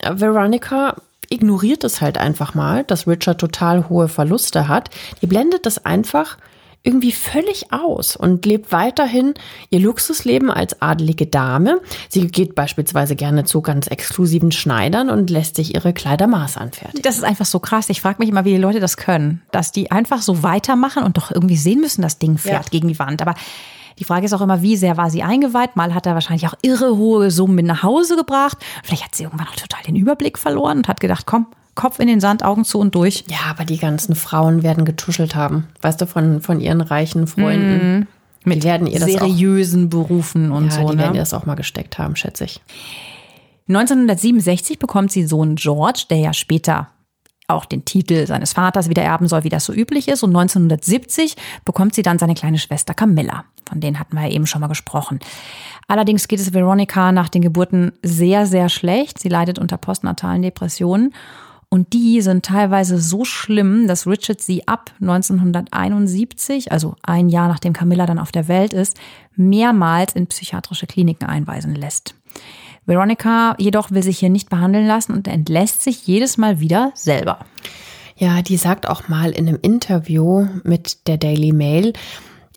Veronica ignoriert es halt einfach mal, dass Richard total hohe Verluste hat. Die blendet das einfach irgendwie völlig aus und lebt weiterhin ihr Luxusleben als adelige Dame. Sie geht beispielsweise gerne zu ganz exklusiven Schneidern und lässt sich ihre Kleider Maß anfertigen. Das ist einfach so krass. Ich frage mich immer, wie die Leute das können, dass die einfach so weitermachen und doch irgendwie sehen müssen, das Ding fährt ja. gegen die Wand. Aber die Frage ist auch immer, wie sehr war sie eingeweiht? Mal hat er wahrscheinlich auch irre hohe Summen mit nach Hause gebracht. Vielleicht hat sie irgendwann auch total den Überblick verloren und hat gedacht, komm, Kopf in den Sand, Augen zu und durch. Ja, aber die ganzen Frauen werden getuschelt haben. Weißt du, von, von ihren reichen Freunden. Mm, mit werden ihr seriösen auch, Berufen und ja, so. Die ne? werden ihr das auch mal gesteckt haben, schätze ich. 1967 bekommt sie Sohn George, der ja später auch den Titel seines Vaters wieder erben soll, wie das so üblich ist. Und 1970 bekommt sie dann seine kleine Schwester Camilla. Von denen hatten wir ja eben schon mal gesprochen. Allerdings geht es Veronica nach den Geburten sehr, sehr schlecht. Sie leidet unter postnatalen Depressionen. Und die sind teilweise so schlimm, dass Richard sie ab 1971, also ein Jahr nachdem Camilla dann auf der Welt ist, mehrmals in psychiatrische Kliniken einweisen lässt. Veronica jedoch will sich hier nicht behandeln lassen und entlässt sich jedes Mal wieder selber. Ja, die sagt auch mal in einem Interview mit der Daily Mail,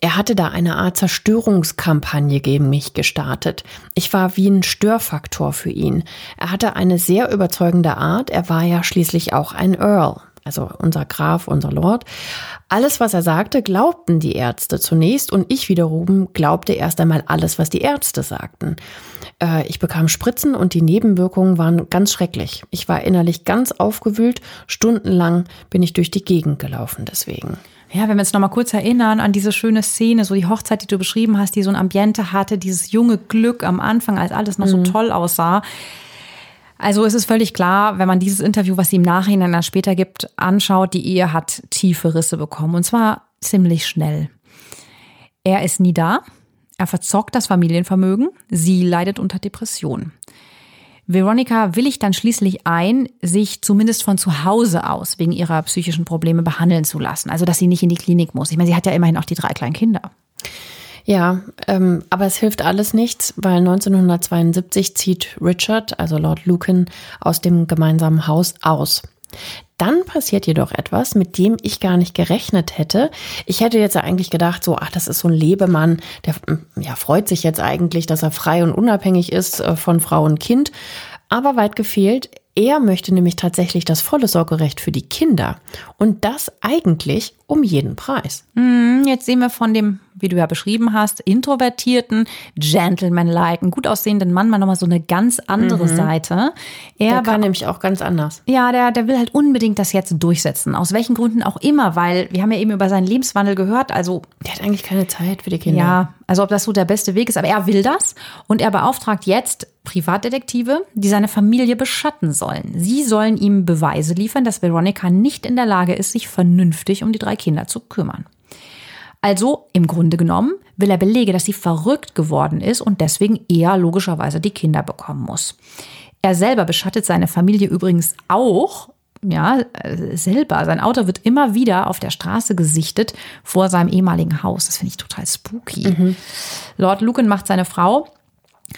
er hatte da eine Art Zerstörungskampagne gegen mich gestartet. Ich war wie ein Störfaktor für ihn. Er hatte eine sehr überzeugende Art. Er war ja schließlich auch ein Earl, also unser Graf, unser Lord. Alles, was er sagte, glaubten die Ärzte zunächst und ich wiederum glaubte erst einmal alles, was die Ärzte sagten. Äh, ich bekam Spritzen und die Nebenwirkungen waren ganz schrecklich. Ich war innerlich ganz aufgewühlt. Stundenlang bin ich durch die Gegend gelaufen deswegen. Ja, wenn wir uns noch mal kurz erinnern an diese schöne Szene, so die Hochzeit, die du beschrieben hast, die so ein Ambiente hatte, dieses junge Glück am Anfang, als alles noch mhm. so toll aussah. Also es ist völlig klar, wenn man dieses Interview, was sie im Nachhinein dann später gibt, anschaut, die Ehe hat tiefe Risse bekommen und zwar ziemlich schnell. Er ist nie da, er verzockt das Familienvermögen, sie leidet unter Depressionen. Veronica willigt dann schließlich ein, sich zumindest von zu Hause aus wegen ihrer psychischen Probleme behandeln zu lassen. Also, dass sie nicht in die Klinik muss. Ich meine, sie hat ja immerhin auch die drei kleinen Kinder. Ja, ähm, aber es hilft alles nichts, weil 1972 zieht Richard, also Lord Lucan, aus dem gemeinsamen Haus aus. Dann passiert jedoch etwas, mit dem ich gar nicht gerechnet hätte. Ich hätte jetzt eigentlich gedacht, so, ach, das ist so ein Lebemann, der ja, freut sich jetzt eigentlich, dass er frei und unabhängig ist äh, von Frau und Kind. Aber weit gefehlt, er möchte nämlich tatsächlich das volle Sorgerecht für die Kinder. Und das eigentlich um jeden Preis. Hm, jetzt sehen wir von dem, wie du ja beschrieben hast, introvertierten, gentleman-like, gut aussehenden Mann mal nochmal so eine ganz andere mhm. Seite. Er der kann war, nämlich auch ganz anders. Ja, der, der will halt unbedingt das jetzt durchsetzen. Aus welchen Gründen auch immer, weil wir haben ja eben über seinen Lebenswandel gehört. Also der hat eigentlich keine Zeit für die Kinder. Ja, also ob das so der beste Weg ist, aber er will das und er beauftragt jetzt Privatdetektive, die seine Familie beschatten sollen. Sie sollen ihm Beweise liefern, dass Veronica nicht in der Lage ist, sich vernünftig um die drei Kinder zu kümmern. Also im Grunde genommen will er Belege, dass sie verrückt geworden ist und deswegen eher logischerweise die Kinder bekommen muss. Er selber beschattet seine Familie übrigens auch, ja, äh, selber. Sein Auto wird immer wieder auf der Straße gesichtet vor seinem ehemaligen Haus. Das finde ich total spooky. Mhm. Lord Lucan macht seine Frau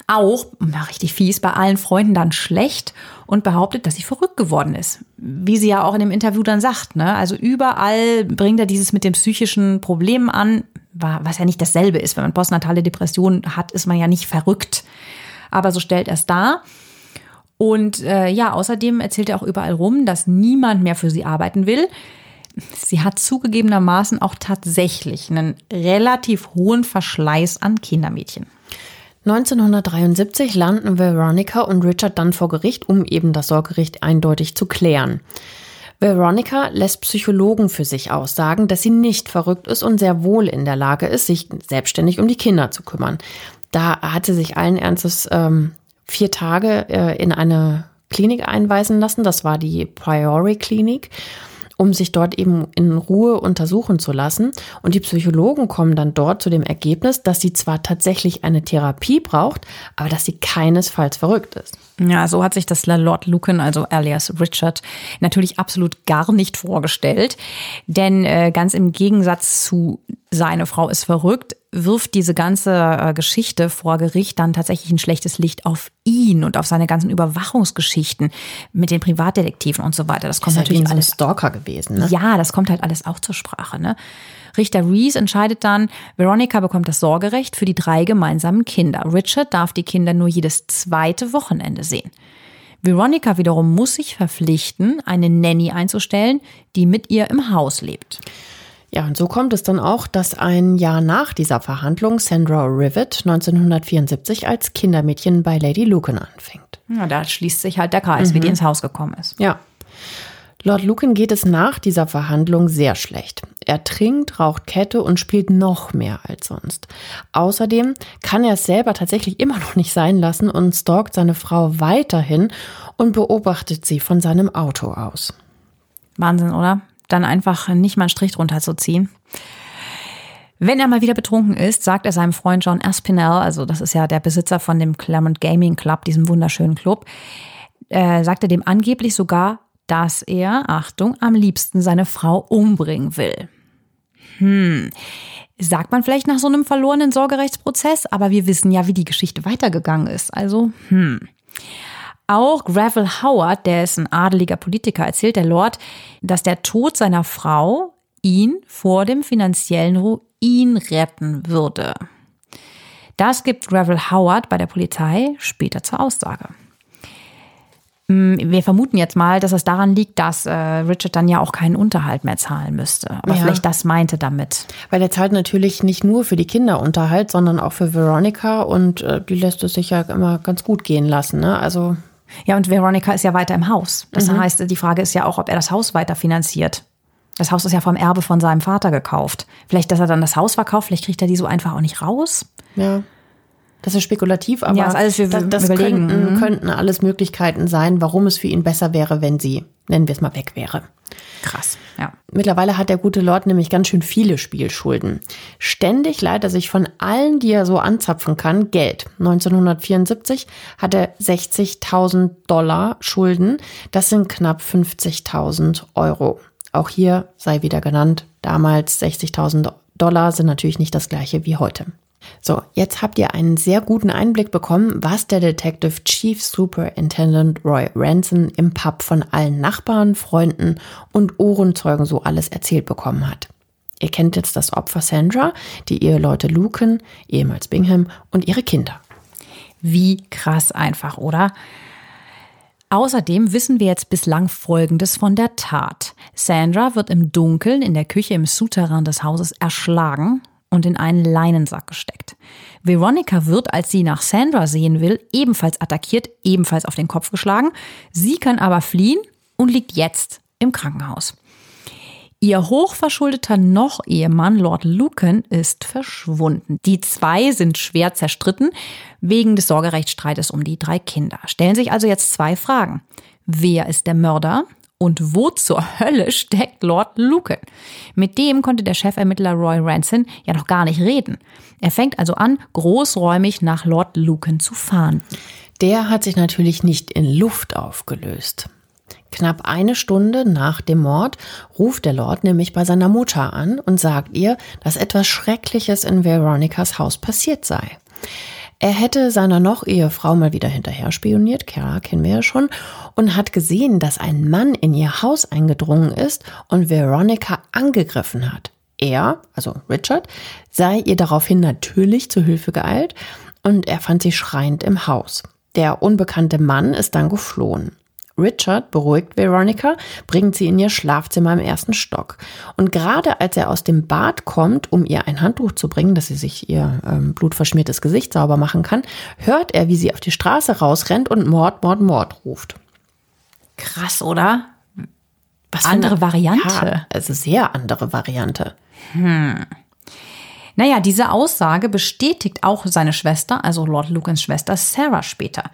auch, na, richtig fies, bei allen Freunden dann schlecht und behauptet, dass sie verrückt geworden ist. Wie sie ja auch in dem Interview dann sagt. Ne? Also überall bringt er dieses mit den psychischen Problemen an, was ja nicht dasselbe ist. Wenn man postnatale Depression hat, ist man ja nicht verrückt. Aber so stellt er es dar. Und äh, ja, außerdem erzählt er auch überall rum, dass niemand mehr für sie arbeiten will. Sie hat zugegebenermaßen auch tatsächlich einen relativ hohen Verschleiß an Kindermädchen. 1973 landen Veronica und Richard dann vor Gericht, um eben das Sorgerecht eindeutig zu klären. Veronica lässt Psychologen für sich aussagen, dass sie nicht verrückt ist und sehr wohl in der Lage ist, sich selbstständig um die Kinder zu kümmern. Da hat sie sich allen Ernstes ähm, vier Tage äh, in eine Klinik einweisen lassen. Das war die Priori Klinik um sich dort eben in Ruhe untersuchen zu lassen. Und die Psychologen kommen dann dort zu dem Ergebnis, dass sie zwar tatsächlich eine Therapie braucht, aber dass sie keinesfalls verrückt ist. Ja, so hat sich das Lord Lucan, also alias Richard, natürlich absolut gar nicht vorgestellt. Denn äh, ganz im Gegensatz zu seine Frau ist verrückt, wirft diese ganze äh, Geschichte vor Gericht dann tatsächlich ein schlechtes Licht auf ihn und auf seine ganzen Überwachungsgeschichten mit den Privatdetektiven und so weiter. Das kommt ist natürlich ja alles Stalker gewesen. Ne? Ja, das kommt halt alles auch zur Sprache. Ne? Richter Reese entscheidet dann, Veronica bekommt das Sorgerecht für die drei gemeinsamen Kinder. Richard darf die Kinder nur jedes zweite Wochenende sehen. Veronica wiederum muss sich verpflichten, eine Nanny einzustellen, die mit ihr im Haus lebt. Ja, und so kommt es dann auch, dass ein Jahr nach dieser Verhandlung Sandra Rivet 1974 als Kindermädchen bei Lady Lucan anfängt. Ja, da schließt sich halt der Kreis, mhm. wie die ins Haus gekommen ist. Ja. Lord Lucan geht es nach dieser Verhandlung sehr schlecht. Er trinkt, raucht Kette und spielt noch mehr als sonst. Außerdem kann er es selber tatsächlich immer noch nicht sein lassen und stalkt seine Frau weiterhin und beobachtet sie von seinem Auto aus. Wahnsinn, oder? Dann einfach nicht mal einen Strich drunter zu ziehen. Wenn er mal wieder betrunken ist, sagt er seinem Freund John Aspinall, also das ist ja der Besitzer von dem Claremont Gaming Club, diesem wunderschönen Club, äh, sagt er dem angeblich sogar dass er, Achtung, am liebsten seine Frau umbringen will. Hm, sagt man vielleicht nach so einem verlorenen Sorgerechtsprozess, aber wir wissen ja, wie die Geschichte weitergegangen ist. Also, hm. Auch Gravel Howard, der ist ein adeliger Politiker, erzählt der Lord, dass der Tod seiner Frau ihn vor dem finanziellen Ruin retten würde. Das gibt Gravel Howard bei der Polizei später zur Aussage. Mm, wir vermuten jetzt mal, dass es daran liegt, dass äh, Richard dann ja auch keinen Unterhalt mehr zahlen müsste. Aber ja. vielleicht das meinte damit. Weil er zahlt natürlich nicht nur für die Kinder Unterhalt, sondern auch für Veronica und äh, die lässt es sich ja immer ganz gut gehen lassen. Ne? Also ja, und Veronica ist ja weiter im Haus. Das mhm. heißt, die Frage ist ja auch, ob er das Haus weiter finanziert. Das Haus ist ja vom Erbe von seinem Vater gekauft. Vielleicht, dass er dann das Haus verkauft, vielleicht kriegt er die so einfach auch nicht raus. Ja. Das ist spekulativ, aber ja, das, alles wir, das, das könnten, mhm. könnten alles Möglichkeiten sein, warum es für ihn besser wäre, wenn sie, nennen wir es mal, weg wäre. Krass, ja. Mittlerweile hat der gute Lord nämlich ganz schön viele Spielschulden. Ständig leiht er sich von allen, die er so anzapfen kann, Geld. 1974 hat er 60.000 Dollar Schulden. Das sind knapp 50.000 Euro. Auch hier sei wieder genannt, damals 60.000 Dollar sind natürlich nicht das gleiche wie heute. So, jetzt habt ihr einen sehr guten Einblick bekommen, was der Detective Chief Superintendent Roy Ranson im Pub von allen Nachbarn, Freunden und Ohrenzeugen so alles erzählt bekommen hat. Ihr kennt jetzt das Opfer Sandra, die Eheleute Lucan, ehemals Bingham und ihre Kinder. Wie krass einfach, oder? Außerdem wissen wir jetzt bislang Folgendes von der Tat. Sandra wird im Dunkeln in der Küche im Souterrain des Hauses erschlagen und in einen Leinensack gesteckt. Veronica wird, als sie nach Sandra sehen will, ebenfalls attackiert, ebenfalls auf den Kopf geschlagen. Sie kann aber fliehen und liegt jetzt im Krankenhaus. Ihr hochverschuldeter Noch-Ehemann Lord Lucan ist verschwunden. Die zwei sind schwer zerstritten wegen des Sorgerechtsstreites um die drei Kinder. Stellen sich also jetzt zwei Fragen. Wer ist der Mörder und wo zur Hölle steckt Lord Lucan? Mit dem konnte der Chefermittler Roy Ranson ja noch gar nicht reden. Er fängt also an, großräumig nach Lord Lucan zu fahren. Der hat sich natürlich nicht in Luft aufgelöst. Knapp eine Stunde nach dem Mord ruft der Lord nämlich bei seiner Mutter an und sagt ihr, dass etwas Schreckliches in Veronicas Haus passiert sei. Er hätte seiner Noch-Ehefrau mal wieder hinterher spioniert, Kara kennen wir ja schon, und hat gesehen, dass ein Mann in ihr Haus eingedrungen ist und Veronica angegriffen hat. Er, also Richard, sei ihr daraufhin natürlich zu Hilfe geeilt und er fand sie schreiend im Haus. Der unbekannte Mann ist dann geflohen. Richard beruhigt Veronica, bringt sie in ihr Schlafzimmer im ersten Stock. Und gerade als er aus dem Bad kommt, um ihr ein Handtuch zu bringen, dass sie sich ihr ähm, blutverschmiertes Gesicht sauber machen kann, hört er, wie sie auf die Straße rausrennt und Mord, Mord, Mord ruft. Krass, oder? Was andere Variante. Ja, also sehr andere Variante. Hm. Naja, diese Aussage bestätigt auch seine Schwester, also Lord Lucans Schwester Sarah später.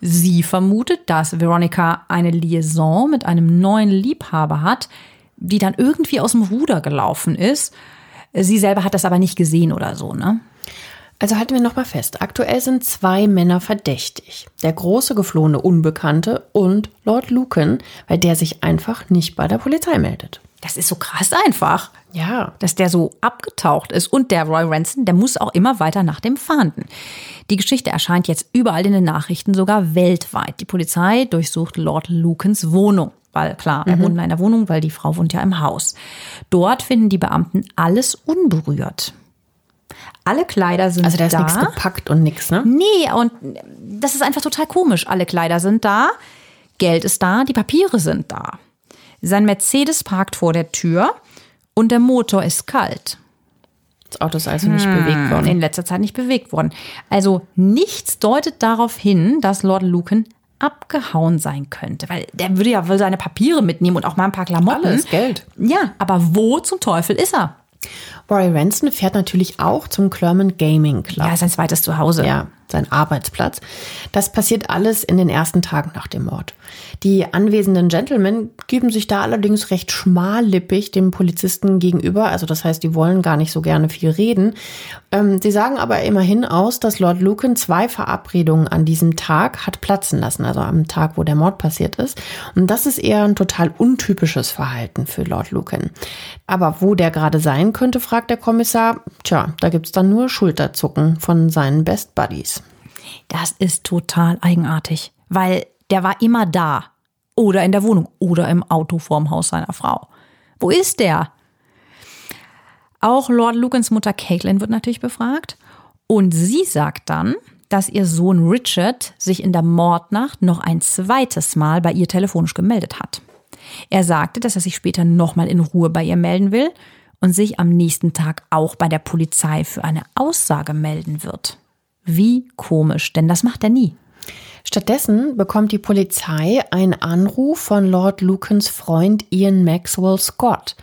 Sie vermutet, dass Veronica eine Liaison mit einem neuen Liebhaber hat, die dann irgendwie aus dem Ruder gelaufen ist. Sie selber hat das aber nicht gesehen oder so, ne? Also halten wir nochmal fest. Aktuell sind zwei Männer verdächtig. Der große geflohene Unbekannte und Lord Lucan, weil der sich einfach nicht bei der Polizei meldet. Das ist so krass einfach. Ja. Dass der so abgetaucht ist. Und der Roy Ranson, der muss auch immer weiter nach dem fahnden. Die Geschichte erscheint jetzt überall in den Nachrichten, sogar weltweit. Die Polizei durchsucht Lord Lucans Wohnung. Weil klar, er mhm. wohnt in einer Wohnung, weil die Frau wohnt ja im Haus. Dort finden die Beamten alles unberührt. Alle Kleider sind da. Also da ist nichts gepackt und nichts, ne? Nee, und das ist einfach total komisch. Alle Kleider sind da, Geld ist da, die Papiere sind da. Sein Mercedes parkt vor der Tür und der Motor ist kalt. Das Auto ist also nicht hm, bewegt worden. In letzter Zeit nicht bewegt worden. Also nichts deutet darauf hin, dass Lord Lucan abgehauen sein könnte. Weil der würde ja wohl seine Papiere mitnehmen und auch mal ein paar Klamotten. Alles Geld. Ja, aber wo zum Teufel ist er? Roy Ranson fährt natürlich auch zum Clermont Gaming Club. Ja, sein zweites Zuhause. Ja. Sein Arbeitsplatz. Das passiert alles in den ersten Tagen nach dem Mord. Die anwesenden Gentlemen geben sich da allerdings recht schmallippig dem Polizisten gegenüber. Also das heißt, die wollen gar nicht so gerne viel reden. Ähm, sie sagen aber immerhin aus, dass Lord Lucan zwei Verabredungen an diesem Tag hat platzen lassen, also am Tag, wo der Mord passiert ist. Und das ist eher ein total untypisches Verhalten für Lord Lucan. Aber wo der gerade sein könnte, fragt der Kommissar. Tja, da gibt's dann nur Schulterzucken von seinen Best Buddies. Das ist total eigenartig, weil der war immer da. Oder in der Wohnung oder im Auto vorm Haus seiner Frau. Wo ist der? Auch Lord Lucans Mutter Caitlin wird natürlich befragt. Und sie sagt dann, dass ihr Sohn Richard sich in der Mordnacht noch ein zweites Mal bei ihr telefonisch gemeldet hat. Er sagte, dass er sich später nochmal in Ruhe bei ihr melden will und sich am nächsten Tag auch bei der Polizei für eine Aussage melden wird. Wie komisch, denn das macht er nie. Stattdessen bekommt die Polizei einen Anruf von Lord Lucans Freund Ian Maxwell Scott.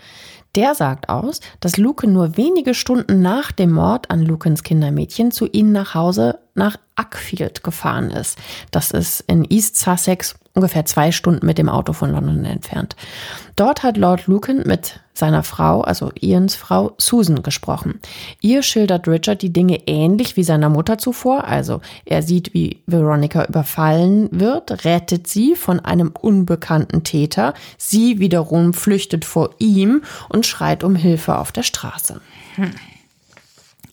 Der sagt aus, dass Lucan nur wenige Stunden nach dem Mord an Lucans Kindermädchen zu ihnen nach Hause nach Uckfield gefahren ist. Das ist in East Sussex ungefähr zwei Stunden mit dem Auto von London entfernt. Dort hat Lord Lucan mit seiner Frau, also Ians Frau Susan, gesprochen. Ihr schildert Richard die Dinge ähnlich wie seiner Mutter zuvor. Also er sieht, wie Veronica überfallen wird, rettet sie von einem unbekannten Täter. Sie wiederum flüchtet vor ihm und schreit um Hilfe auf der Straße. Hm.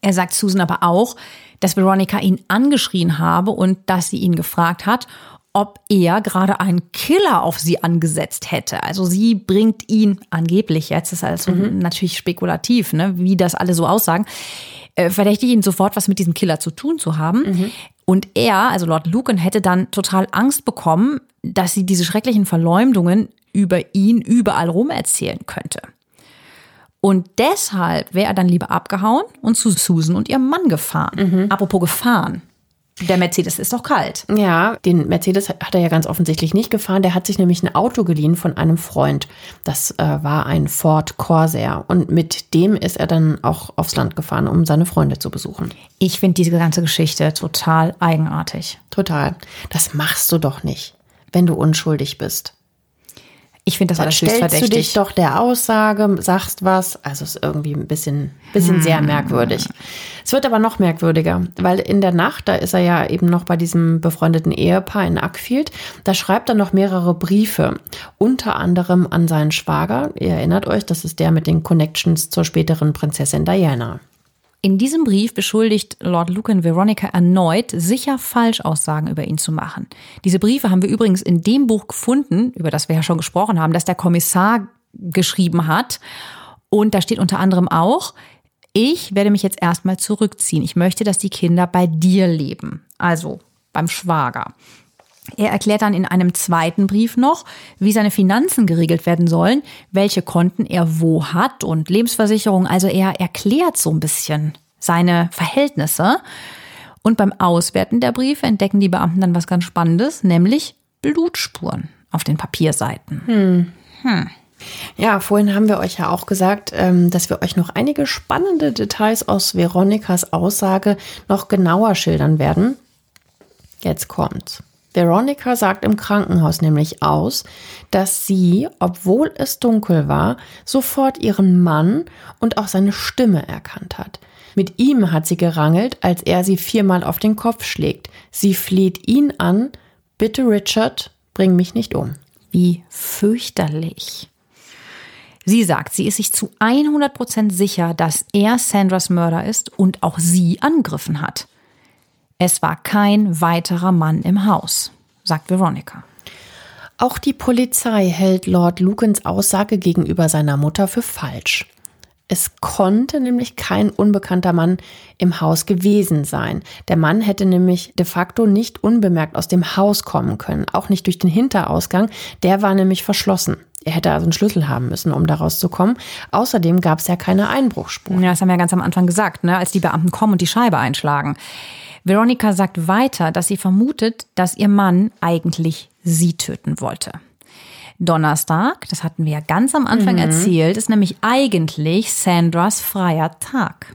Er sagt Susan aber auch, dass Veronica ihn angeschrien habe und dass sie ihn gefragt hat, ob er gerade einen Killer auf sie angesetzt hätte. Also sie bringt ihn angeblich, jetzt ist also mhm. natürlich spekulativ, ne, wie das alle so aussagen, äh, verdächtigt ihn sofort, was mit diesem Killer zu tun zu haben. Mhm. Und er, also Lord Lucan, hätte dann total Angst bekommen, dass sie diese schrecklichen Verleumdungen über ihn überall rum erzählen könnte. Und deshalb wäre er dann lieber abgehauen und zu Susan und ihrem Mann gefahren. Mhm. Apropos gefahren. Der Mercedes ist doch kalt. Ja, den Mercedes hat er ja ganz offensichtlich nicht gefahren. Der hat sich nämlich ein Auto geliehen von einem Freund. Das äh, war ein Ford Corsair. Und mit dem ist er dann auch aufs Land gefahren, um seine Freunde zu besuchen. Ich finde diese ganze Geschichte total eigenartig. Total. Das machst du doch nicht, wenn du unschuldig bist. Ich finde das alles höchst verdächtig. Stellst du dich doch der Aussage, sagst was. Also ist irgendwie ein bisschen, bisschen hm. sehr merkwürdig. Es wird aber noch merkwürdiger, weil in der Nacht, da ist er ja eben noch bei diesem befreundeten Ehepaar in Uckfield, da schreibt er noch mehrere Briefe. Unter anderem an seinen Schwager. Ihr erinnert euch, das ist der mit den Connections zur späteren Prinzessin Diana. In diesem Brief beschuldigt Lord Lucan Veronica erneut, sicher Falschaussagen über ihn zu machen. Diese Briefe haben wir übrigens in dem Buch gefunden, über das wir ja schon gesprochen haben, das der Kommissar geschrieben hat. Und da steht unter anderem auch, ich werde mich jetzt erstmal zurückziehen. Ich möchte, dass die Kinder bei dir leben. Also beim Schwager. Er erklärt dann in einem zweiten Brief noch, wie seine Finanzen geregelt werden sollen, welche Konten er wo hat und Lebensversicherung. Also er erklärt so ein bisschen seine Verhältnisse. Und beim Auswerten der Briefe entdecken die Beamten dann was ganz Spannendes, nämlich Blutspuren auf den Papierseiten. Hm. Hm. Ja, vorhin haben wir euch ja auch gesagt, ähm, dass wir euch noch einige spannende Details aus Veronikas Aussage noch genauer schildern werden. Jetzt kommt's. Veronica sagt im Krankenhaus nämlich aus, dass sie, obwohl es dunkel war, sofort ihren Mann und auch seine Stimme erkannt hat. Mit ihm hat sie gerangelt, als er sie viermal auf den Kopf schlägt. Sie fleht ihn an, bitte Richard, bring mich nicht um. Wie fürchterlich. Sie sagt, sie ist sich zu 100% sicher, dass er Sandras Mörder ist und auch sie angegriffen hat. Es war kein weiterer Mann im Haus, sagt Veronica. Auch die Polizei hält Lord Lukens Aussage gegenüber seiner Mutter für falsch. Es konnte nämlich kein unbekannter Mann im Haus gewesen sein. Der Mann hätte nämlich de facto nicht unbemerkt aus dem Haus kommen können, auch nicht durch den Hinterausgang. Der war nämlich verschlossen. Er hätte also einen Schlüssel haben müssen, um daraus zu kommen. Außerdem gab es ja keine Einbruchsspuren. Ja, das haben wir ja ganz am Anfang gesagt, ne? als die Beamten kommen und die Scheibe einschlagen. Veronica sagt weiter, dass sie vermutet, dass ihr Mann eigentlich sie töten wollte. Donnerstag, das hatten wir ja ganz am Anfang mhm. erzählt, ist nämlich eigentlich Sandras freier Tag.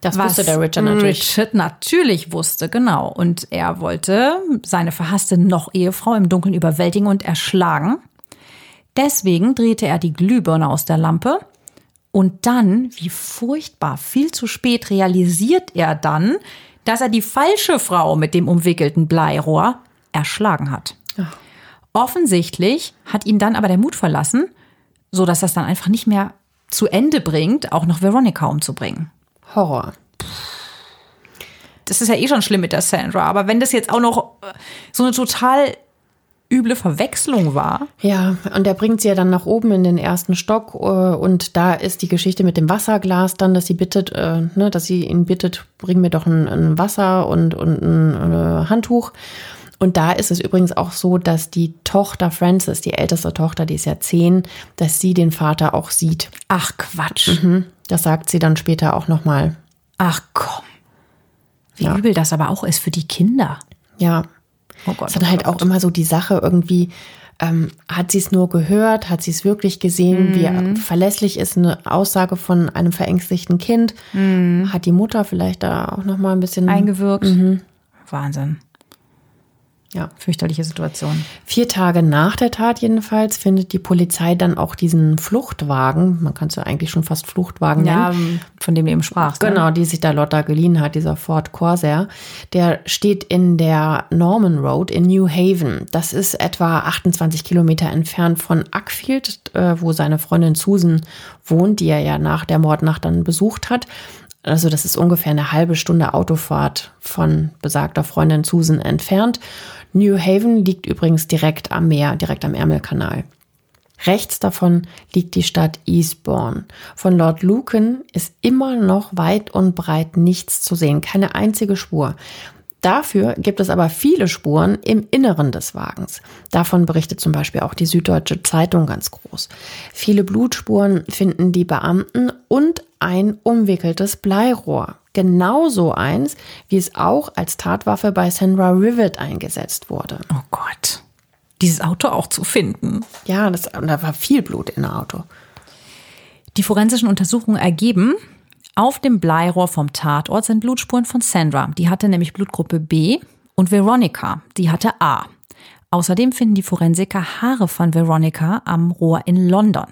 Das was wusste der Richard natürlich. Richard natürlich wusste, genau. Und er wollte seine verhasste Noch-Ehefrau im Dunkeln überwältigen und erschlagen. Deswegen drehte er die Glühbirne aus der Lampe. Und dann, wie furchtbar, viel zu spät realisiert er dann, dass er die falsche Frau mit dem umwickelten Bleirohr erschlagen hat. Offensichtlich hat ihn dann aber der Mut verlassen, so dass das dann einfach nicht mehr zu Ende bringt, auch noch Veronica umzubringen. Horror. Das ist ja eh schon schlimm mit der Sandra, aber wenn das jetzt auch noch äh, so eine total üble Verwechslung war. Ja, und er bringt sie ja dann nach oben in den ersten Stock äh, und da ist die Geschichte mit dem Wasserglas dann, dass sie bittet, äh, ne, dass sie ihn bittet, bring mir doch ein, ein Wasser und, und ein äh, Handtuch. Und da ist es übrigens auch so, dass die Tochter Frances, die älteste Tochter, die ist ja zehn, dass sie den Vater auch sieht. Ach Quatsch. Mhm. Das sagt sie dann später auch nochmal. Ach komm. Wie Ja. übel das aber auch ist für die Kinder. Ja. Oh Gott. Es ist dann halt auch immer so die Sache irgendwie, ähm, hat sie es nur gehört, hat sie es wirklich gesehen, wie verlässlich ist eine Aussage von einem verängstigten Kind, hat die Mutter vielleicht da auch noch mal ein bisschen eingewirkt. Wahnsinn. Ja. Fürchterliche Situation. Vier Tage nach der Tat jedenfalls findet die Polizei dann auch diesen Fluchtwagen, man kann es ja eigentlich schon fast Fluchtwagen nennen, Ja, von dem du eben sprachst. Ne? Genau, die sich da Lotta geliehen hat, dieser Ford Corsair. Der steht in der Norman Road in New Haven. Das ist etwa 28 Kilometer entfernt von Uckfield, äh, wo seine Freundin Susan wohnt, die er ja nach der Mordnacht dann besucht hat. Also das ist ungefähr eine halbe Stunde Autofahrt von besagter Freundin Susan entfernt. New Haven liegt übrigens direkt am Meer, direkt am Ärmelkanal. Rechts davon liegt die Stadt Eastbourne. Von Lord Lucan ist immer noch weit und breit nichts zu sehen, keine einzige Spur. Dafür gibt es aber viele Spuren im Inneren des Wagens. Davon berichtet zum Beispiel auch die Süddeutsche Zeitung ganz groß. Viele Blutspuren finden die Beamten und ein umwickeltes Bleirohr. Genauso eins, wie es auch als Tatwaffe bei Sandra Rivet eingesetzt wurde. Oh Gott. Dieses Auto auch zu finden. Ja, das, da war viel Blut in dem Auto. Die forensischen Untersuchungen ergeben, auf dem Bleirohr vom Tatort sind Blutspuren von Sandra. Die hatte nämlich Blutgruppe B und Veronica, die hatte A. Außerdem finden die Forensiker Haare von Veronica am Rohr in London.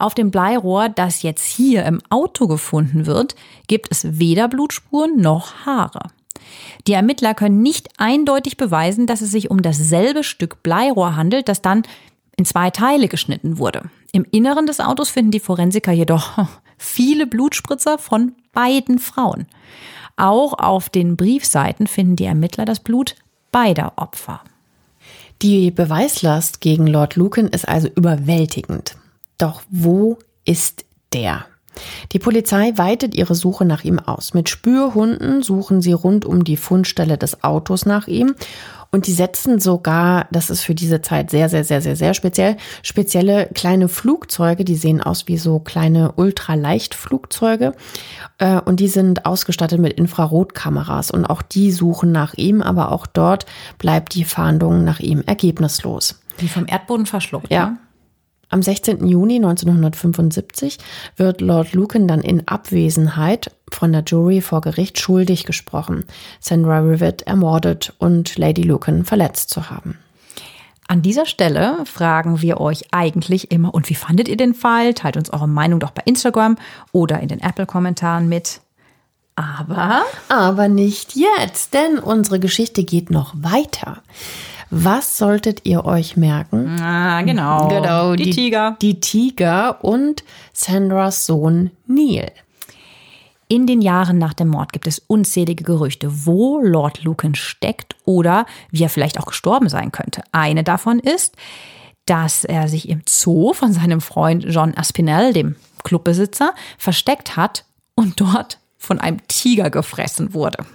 Auf dem Bleirohr, das jetzt hier im Auto gefunden wird, gibt es weder Blutspuren noch Haare. Die Ermittler können nicht eindeutig beweisen, dass es sich um dasselbe Stück Bleirohr handelt, das dann in zwei Teile geschnitten wurde. Im Inneren des Autos finden die Forensiker jedoch viele Blutspritzer von beiden Frauen. Auch auf den Briefseiten finden die Ermittler das Blut beider Opfer. Die Beweislast gegen Lord Lucan ist also überwältigend. Doch wo ist der? Die Polizei weitet ihre Suche nach ihm aus. Mit Spürhunden suchen sie rund um die Fundstelle des Autos nach ihm. Und die setzen sogar, das ist für diese Zeit sehr, sehr, sehr, sehr, sehr speziell, spezielle kleine Flugzeuge, die sehen aus wie so kleine Ultraleichtflugzeuge. Äh, Und die sind ausgestattet mit Infrarotkameras. Und auch die suchen nach ihm, aber auch dort bleibt die Fahndung nach ihm ergebnislos. Wie vom Erdboden verschluckt. Ja. ne? Am 16. Juni 1975 wird Lord Lucan dann in Abwesenheit von der Jury vor Gericht schuldig gesprochen, Sandra Rivet ermordet und Lady Lucan verletzt zu haben. An dieser Stelle fragen wir euch eigentlich immer, und wie fandet ihr den Fall? Teilt uns eure Meinung doch bei Instagram oder in den Apple-Kommentaren mit. Aber Aber nicht jetzt, denn unsere Geschichte geht noch weiter. Was solltet ihr euch merken? Ah, genau. die, Tiger. Die Tiger und Sandras Sohn Neil. In den Jahren nach dem Mord gibt es unzählige Gerüchte, wo Lord Lucan steckt oder wie er vielleicht auch gestorben sein könnte. Eine davon ist, dass er sich im Zoo von seinem Freund John Aspinall, dem Clubbesitzer, versteckt hat und dort von einem Tiger gefressen wurde.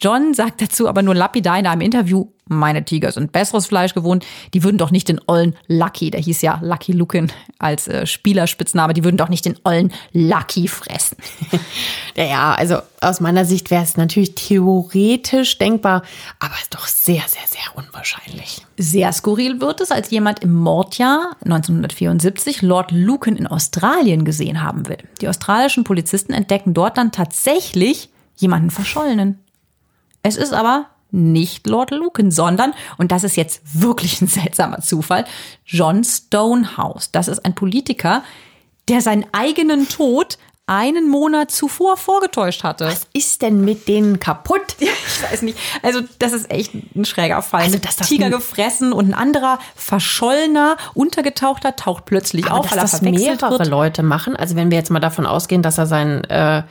John sagt dazu aber nur lapidar in einem Interview, meine Tiger sind besseres Fleisch gewohnt. Die würden doch nicht den ollen Lucky, der hieß ja Lucky Lukin als äh, Spielerspitzname, die würden doch nicht den ollen Lucky fressen. ja, also aus meiner Sicht wäre es natürlich theoretisch denkbar, aber ist doch sehr, sehr, sehr unwahrscheinlich. Sehr skurril wird es, als jemand im Mordjahr 1974 Lord Lucan in Australien gesehen haben will. Die australischen Polizisten entdecken dort dann tatsächlich jemanden Verschollenen. Es ist aber nicht Lord Lucan, sondern, und das ist jetzt wirklich ein seltsamer Zufall, John Stonehouse. Das ist ein Politiker, der seinen eigenen Tod einen Monat zuvor vorgetäuscht hatte. Was ist denn mit denen kaputt? ich weiß nicht. Also, das ist echt ein schräger Fall. Also, dass das Tiger gefressen und ein anderer verschollener, untergetauchter taucht plötzlich aber auf, weil das mehrere wird. Leute machen. Also, wenn wir jetzt mal davon ausgehen, dass er sein äh, äh,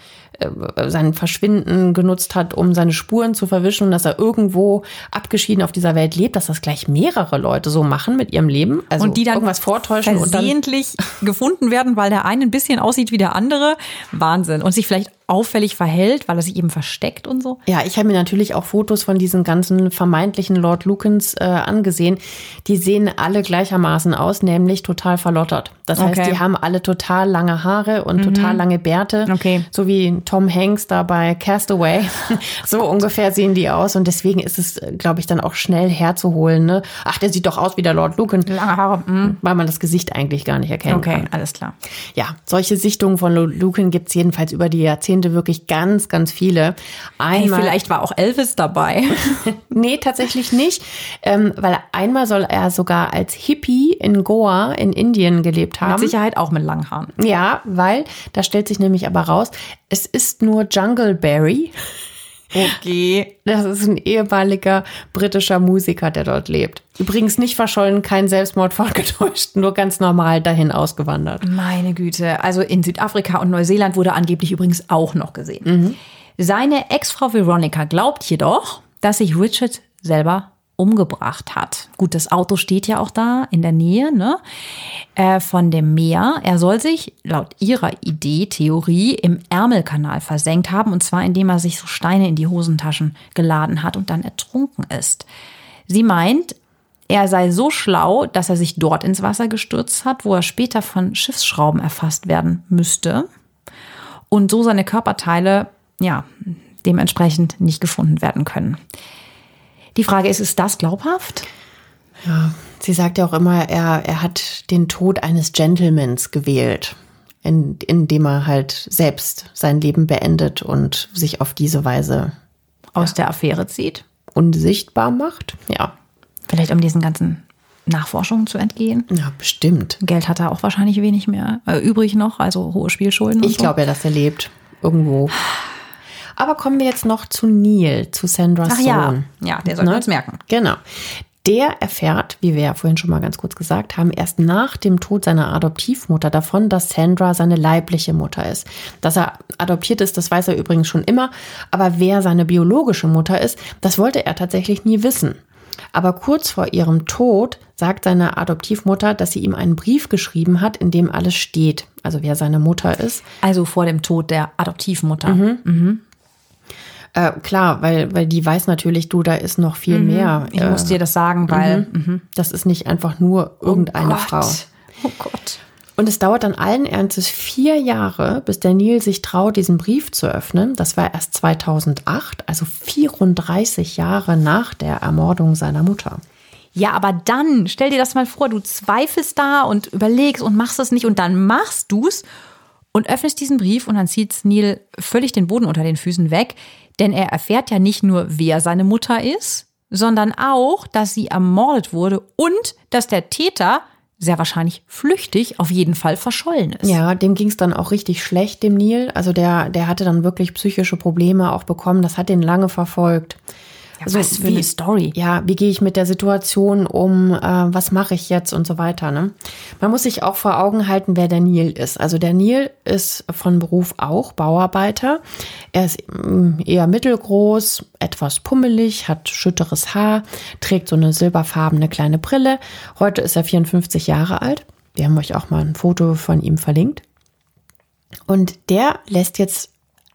sein Verschwinden genutzt hat, um seine Spuren zu verwischen und dass er irgendwo abgeschieden auf dieser Welt lebt, dass das gleich mehrere Leute so machen mit ihrem Leben. Also und die dann irgendwas vortäuschen versehentlich und dann gefunden werden, weil der eine ein bisschen aussieht wie der andere. Wahnsinn. Und sich vielleicht auffällig verhält, weil er sich eben versteckt und so? Ja, ich habe mir natürlich auch Fotos von diesen ganzen vermeintlichen Lord Lukens äh, angesehen. Die sehen alle gleichermaßen aus, nämlich total verlottert. Das heißt, okay. die haben alle total lange Haare und mhm. total lange Bärte. Okay. So wie Tom Hanks da bei Castaway. so ungefähr sehen die aus. Und deswegen ist es, glaube ich, dann auch schnell herzuholen. Ne? Ach, der sieht doch aus wie der Lord Luken. Lange Haare. Mhm. Weil man das Gesicht eigentlich gar nicht erkennen okay, kann. Okay, alles klar. Ja, solche Sichtungen von Lord Luken gibt es jedenfalls über die Jahrzehnte Jahrzehnte wirklich ganz, ganz viele. Einmal, hey, vielleicht war auch Elvis dabei. nee, tatsächlich nicht, ähm, weil einmal soll er sogar als Hippie in Goa in Indien gelebt haben. Mit Sicherheit auch mit langen Haaren. Ja, weil, da stellt sich nämlich aber raus, es ist nur Jungleberry. Okay. Das ist ein ehemaliger britischer Musiker, der dort lebt. Übrigens nicht verschollen, kein Selbstmord vorgetäuscht, nur ganz normal dahin ausgewandert. Meine Güte. Also in Südafrika und Neuseeland wurde angeblich übrigens auch noch gesehen. Mhm. Seine Ex-Frau Veronica glaubt jedoch, dass sich Richard selber umgebracht hat. Gut, das Auto steht ja auch da in der Nähe ne? Äh, von dem Meer. Er soll sich laut ihrer Idee, Theorie, im Ärmelkanal versenkt haben und zwar indem er sich so Steine in die Hosentaschen geladen hat und dann ertrunken ist. Sie meint, er sei so schlau, dass er sich dort ins Wasser gestürzt hat, wo er später von Schiffsschrauben erfasst werden müsste und so seine Körperteile ja dementsprechend nicht gefunden werden können. Die Frage ist, ist das glaubhaft? Ja, sie sagt ja auch immer, er, er hat den Tod eines Gentlemans gewählt, in, indem er halt selbst sein Leben beendet und sich auf diese Weise aus ja, der Affäre zieht. Unsichtbar macht, ja. Vielleicht um diesen ganzen Nachforschungen zu entgehen. Ja, bestimmt. Geld hat er auch wahrscheinlich wenig mehr äh, übrig noch, also hohe Spielschulden. Ich so. glaube ja, dass er lebt. Irgendwo. Aber kommen wir jetzt noch zu Neil, zu Sandras Ach, Sohn. Ja, ja der sollte ne? uns merken. Genau. Der erfährt, wie wir ja vorhin schon mal ganz kurz gesagt haben, erst nach dem Tod seiner Adoptivmutter davon, dass Sandra seine leibliche Mutter ist. Dass er adoptiert ist, das weiß er übrigens schon immer. Aber wer seine biologische Mutter ist, das wollte er tatsächlich nie wissen. Aber kurz vor ihrem Tod sagt seine Adoptivmutter, dass sie ihm einen Brief geschrieben hat, in dem alles steht. Also wer seine Mutter ist. Also vor dem Tod der Adoptivmutter. Mhm. Mhm. Äh, klar, weil, weil die weiß natürlich, du, da ist noch viel mhm. mehr. Ich äh, muss dir das sagen, weil mhm. mhm. das ist nicht einfach nur irgendeine oh Frau. Oh Gott. Und es dauert dann allen Ernstes vier Jahre, bis der Neil sich traut, diesen Brief zu öffnen. Das war erst 2008, also 34 Jahre nach der Ermordung seiner Mutter. Ja, aber dann, stell dir das mal vor, du zweifelst da und überlegst und machst es nicht und dann machst du's und öffnest diesen Brief und dann zieht Neil völlig den Boden unter den Füßen weg. Denn er erfährt ja nicht nur, wer seine Mutter ist, sondern auch, dass sie ermordet wurde und dass der Täter sehr wahrscheinlich flüchtig, auf jeden Fall verschollen ist. Ja, dem ging es dann auch richtig schlecht, dem Neil. Also der, der hatte dann wirklich psychische Probleme auch bekommen. Das hat den lange verfolgt. Also was für wie, eine Story. Ja, wie gehe ich mit der Situation um? Äh, was mache ich jetzt und so weiter. Ne? Man muss sich auch vor Augen halten, wer der Neil ist. Also der Neil ist von Beruf auch Bauarbeiter. Er ist mm, eher mittelgroß, etwas pummelig, hat schütteres Haar, trägt so eine silberfarbene kleine Brille. Heute ist er 54 Jahre alt. Wir haben euch auch mal ein Foto von ihm verlinkt. Und der lässt jetzt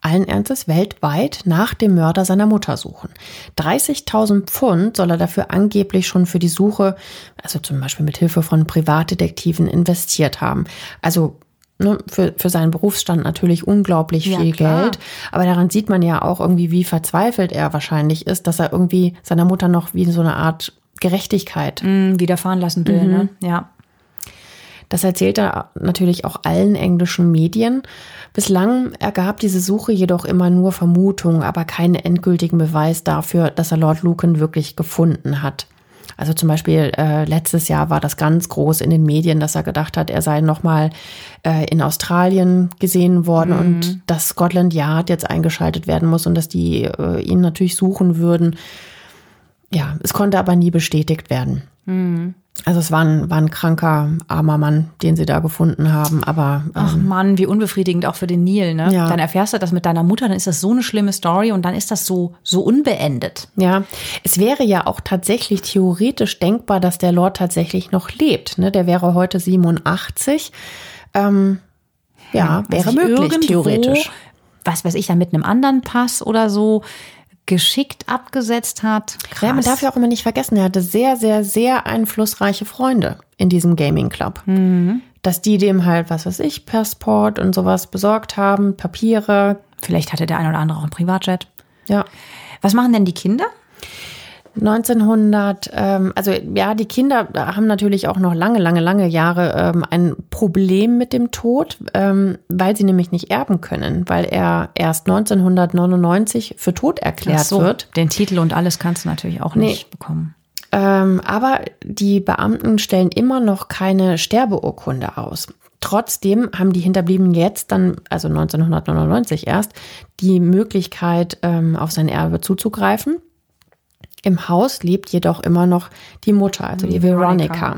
allen Ernstes weltweit nach dem Mörder seiner Mutter suchen. 30.000 Pfund soll er dafür angeblich schon für die Suche, also zum Beispiel mit Hilfe von Privatdetektiven, investiert haben. Also ne, für, für seinen Berufsstand natürlich unglaublich Ja, viel klar. Geld. Aber daran sieht man ja auch irgendwie, wie verzweifelt er wahrscheinlich ist, dass er irgendwie seiner Mutter noch wie so eine Art Gerechtigkeit Mm, widerfahren lassen will, ne? Ja. Das erzählt er natürlich auch allen englischen Medien. Bislang ergab diese Suche jedoch immer nur Vermutungen, aber keinen endgültigen Beweis dafür, dass er Lord Lucan wirklich gefunden hat. Also zum Beispiel äh, letztes Jahr war das ganz groß in den Medien, dass er gedacht hat, er sei nochmal äh, in Australien gesehen worden und dass Scotland Yard jetzt eingeschaltet werden muss und dass die äh, ihn natürlich suchen würden. Ja, es konnte aber nie bestätigt werden. Also es war ein, war ein kranker, armer Mann, den sie da gefunden haben, aber Ach Mann, wie unbefriedigend auch für den Neil, ne? Ja. Dann erfährst du das mit deiner Mutter, dann ist das so eine schlimme Story und dann ist das so, so unbeendet. Ja, es wäre ja auch tatsächlich theoretisch denkbar, dass der Lord tatsächlich noch lebt. Ne? Der wäre heute 87. Ähm, ja, wäre Sich möglich, theoretisch. Was weiß ich, dann mit einem anderen Pass oder so geschickt abgesetzt hat. Krass. Ja, man darf ja auch immer nicht vergessen, er hatte sehr, sehr, sehr einflussreiche Freunde in diesem Gaming Club. Dass die dem halt, was weiß ich, Passport und sowas besorgt haben, Papiere. Vielleicht hatte der ein oder andere auch ein Privatjet. Ja. Was machen denn die Kinder? 1900, ähm, also ja, die Kinder haben natürlich auch noch lange, lange, lange Jahre ähm, ein Problem mit dem Tod, ähm, weil sie nämlich nicht erben können, weil er erst 1999 für tot erklärt so, wird. Den Titel und alles kannst du natürlich auch nicht bekommen. Ähm, aber die Beamten stellen immer noch keine Sterbeurkunde aus. Trotzdem haben die Hinterbliebenen jetzt dann, also 1999 erst, die Möglichkeit, ähm, auf sein Erbe zuzugreifen. Im Haus lebt jedoch immer noch die Mutter, also die Veronica.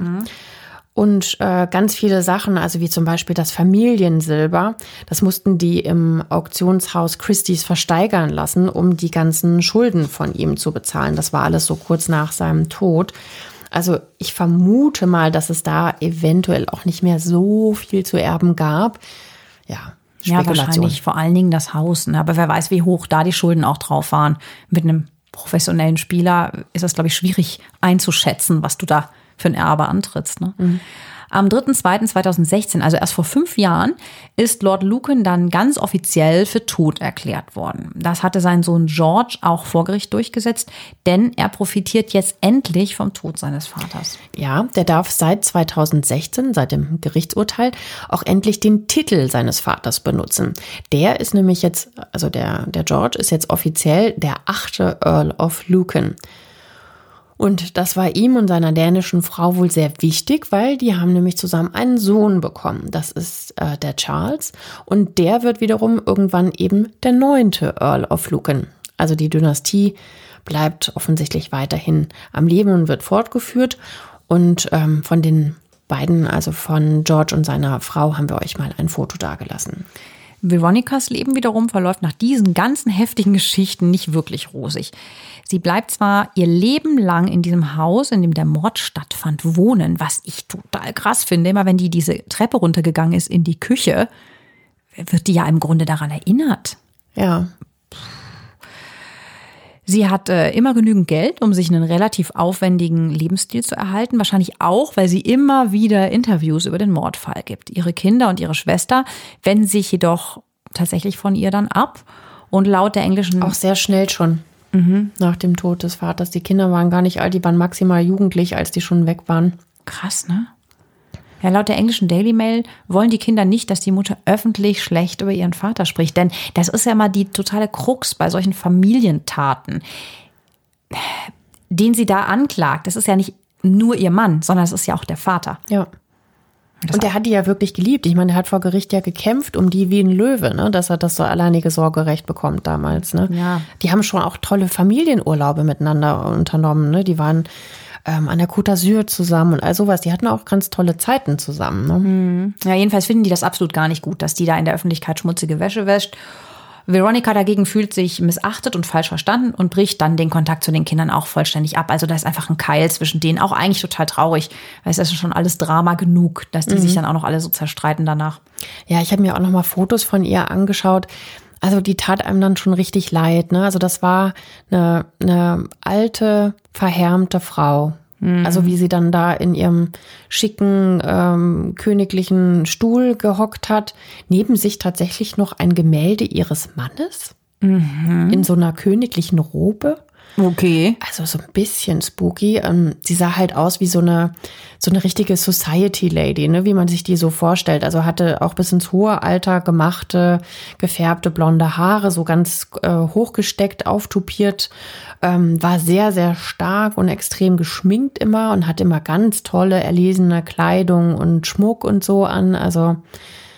Und äh, ganz viele Sachen, also wie zum Beispiel das Familiensilber, das mussten die im Auktionshaus Christie's versteigern lassen, um die ganzen Schulden von ihm zu bezahlen. Das war alles so kurz nach seinem Tod. Also ich vermute mal, dass es da eventuell auch nicht mehr so viel zu erben gab. Ja, Ja, wahrscheinlich vor allen Dingen das Haus. Ne? Aber wer weiß, wie hoch da die Schulden auch drauf waren. Mit einem professionellen Spieler ist das, glaube ich, schwierig einzuschätzen, was du da für ein Erbe antrittst. Ne? Am 3.2.2016, also erst vor fünf Jahren, ist Lord Lucan dann ganz offiziell für tot erklärt worden. Das hatte sein Sohn George auch vor Gericht durchgesetzt, denn er profitiert jetzt endlich vom Tod seines Vaters. Ja, der darf seit 2016, seit dem Gerichtsurteil, auch endlich den Titel seines Vaters benutzen. Der ist nämlich jetzt, also der, der George ist jetzt offiziell der achte Earl of Lucan. Und das war ihm und seiner dänischen Frau wohl sehr wichtig, weil die haben nämlich zusammen einen Sohn bekommen. Das ist äh, der Charles. Und der wird wiederum irgendwann eben der neunte Earl of Lucan. Also die Dynastie bleibt offensichtlich weiterhin am Leben und wird fortgeführt. Und ähm, von den beiden, also von George und seiner Frau, haben wir euch mal ein Foto dargelassen. Veronikas Leben wiederum verläuft nach diesen ganzen heftigen Geschichten nicht wirklich rosig. Sie bleibt zwar ihr Leben lang in diesem Haus, in dem der Mord stattfand, wohnen, was ich total krass finde. Immer wenn die diese Treppe runtergegangen ist in die Küche, wird die ja im Grunde daran erinnert. Ja, Sie hat äh, immer genügend Geld, um sich einen relativ aufwendigen Lebensstil zu erhalten. Wahrscheinlich auch, weil sie immer wieder Interviews über den Mordfall gibt. Ihre Kinder und ihre Schwester wenden sich jedoch tatsächlich von ihr dann ab. Und laut der englischen auch sehr schnell schon. Nach dem Tod des Vaters. Die Kinder waren gar nicht alt, die waren maximal jugendlich, als die schon weg waren. Krass, ne? Ja, laut der englischen Daily Mail wollen die Kinder nicht, dass die Mutter öffentlich schlecht über ihren Vater spricht. Denn das ist ja mal die totale Krux bei solchen Familientaten. Den sie da anklagt, das ist ja nicht nur ihr Mann, sondern es ist ja auch der Vater. Ja. Und er hat die ja wirklich geliebt. Ich meine, er hat vor Gericht ja gekämpft um die wie ein Löwe, ne? dass er das so alleinige Sorgerecht bekommt damals. Ne? Ja. Die haben schon auch tolle Familienurlaube miteinander unternommen. Ne? Die waren ähm, an der Côte d'Azur zusammen und all sowas. Die hatten auch ganz tolle Zeiten zusammen. Ne? Ja, jedenfalls finden die das absolut gar nicht gut, dass die da in der Öffentlichkeit schmutzige Wäsche wäscht. Veronica dagegen fühlt sich missachtet und falsch verstanden und bricht dann den Kontakt zu den Kindern auch vollständig ab. Also da ist einfach ein Keil zwischen denen, auch eigentlich total traurig, weil es ist schon alles Drama genug, dass die sich dann auch noch alle so zerstreiten danach. Ja, ich habe mir auch noch mal Fotos von ihr angeschaut. Also die tat einem dann schon richtig leid. Ne? Also das war eine, eine alte, verhärmte Frau. Mhm. Also wie sie dann da in ihrem schicken ähm, königlichen Stuhl gehockt hat. Neben sich tatsächlich noch ein Gemälde ihres Mannes mhm. in so einer königlichen Robe. Okay. Also so ein bisschen spooky. Ähm, sie sah halt aus wie so eine, so eine richtige Society Lady, ne, wie man sich die so vorstellt. Also hatte auch bis ins hohe Alter gemachte, gefärbte blonde Haare, so ganz äh, hochgesteckt, auftupiert, ähm, war sehr, sehr stark und extrem geschminkt immer und hat immer ganz tolle, erlesene Kleidung und Schmuck und so an. Also,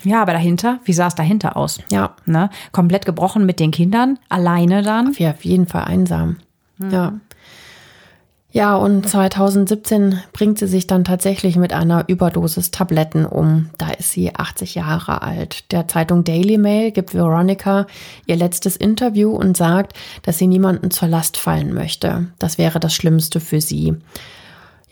ja, aber dahinter, wie sah es dahinter aus? Ja. Ne? Komplett gebrochen mit den Kindern, alleine dann? Ja, auf jeden Fall einsam. Ja. Ja, und 2017 bringt sie sich dann tatsächlich mit einer Überdosis Tabletten um. Da ist sie 80 Jahre alt. Der Zeitung Daily Mail gibt Veronica ihr letztes Interview und sagt, dass sie niemanden zur Last fallen möchte. Das wäre das Schlimmste für sie.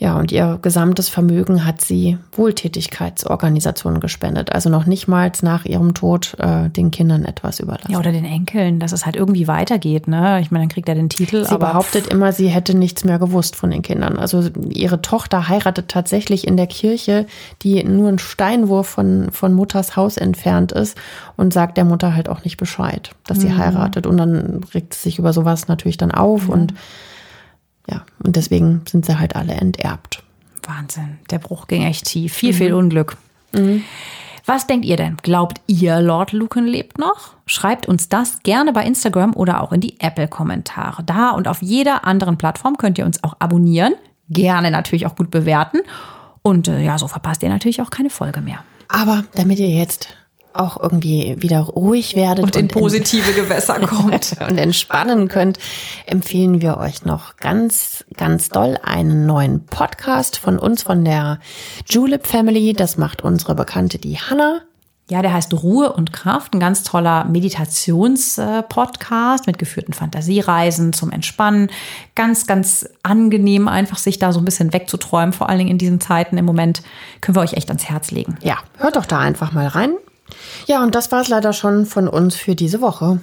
Ja, und ihr gesamtes Vermögen hat sie Wohltätigkeitsorganisationen gespendet. Also noch nicht mal nach ihrem Tod äh, den Kindern etwas überlassen. Ja, oder den Enkeln, dass es halt irgendwie weitergeht. Ne? Ich meine, dann kriegt er den Titel. Sie behauptet immer, sie hätte nichts mehr gewusst von den Kindern. Also ihre Tochter heiratet tatsächlich in der Kirche, die nur ein Steinwurf von, von Mutters Haus entfernt ist und sagt der Mutter halt auch nicht Bescheid, dass sie mhm. heiratet. Und dann regt sie sich über sowas natürlich dann auf mhm. und ja, und deswegen sind sie halt alle enterbt. Wahnsinn. Der Bruch ging echt tief. Viel, mhm. viel Unglück. Mhm. Was denkt ihr denn? Glaubt ihr, Lord Lucan lebt noch? Schreibt uns das gerne bei Instagram oder auch in die Apple-Kommentare. Da und auf jeder anderen Plattform könnt ihr uns auch abonnieren. Gerne natürlich auch gut bewerten. Und äh, ja, so verpasst ihr natürlich auch keine Folge mehr. Aber damit ihr jetzt auch irgendwie wieder ruhig werdet und in und positive Gewässer kommt und entspannen könnt, empfehlen wir euch noch ganz, ganz doll einen neuen Podcast von uns, von der Julep Family. Das macht unsere Bekannte, die Hannah. Ja, der heißt Ruhe und Kraft, ein ganz toller Meditationspodcast mit geführten Fantasiereisen zum Entspannen. Ganz, ganz angenehm, einfach sich da so ein bisschen wegzuträumen, vor allen Dingen in diesen Zeiten im Moment, können wir euch echt ans Herz legen. Ja, hört doch da einfach mal rein. Ja, und das war es leider schon von uns für diese Woche.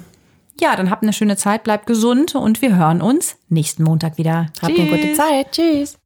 Ja, dann habt eine schöne Zeit, bleibt gesund und wir hören uns nächsten Montag wieder. Habt eine gute Zeit. Tschüss.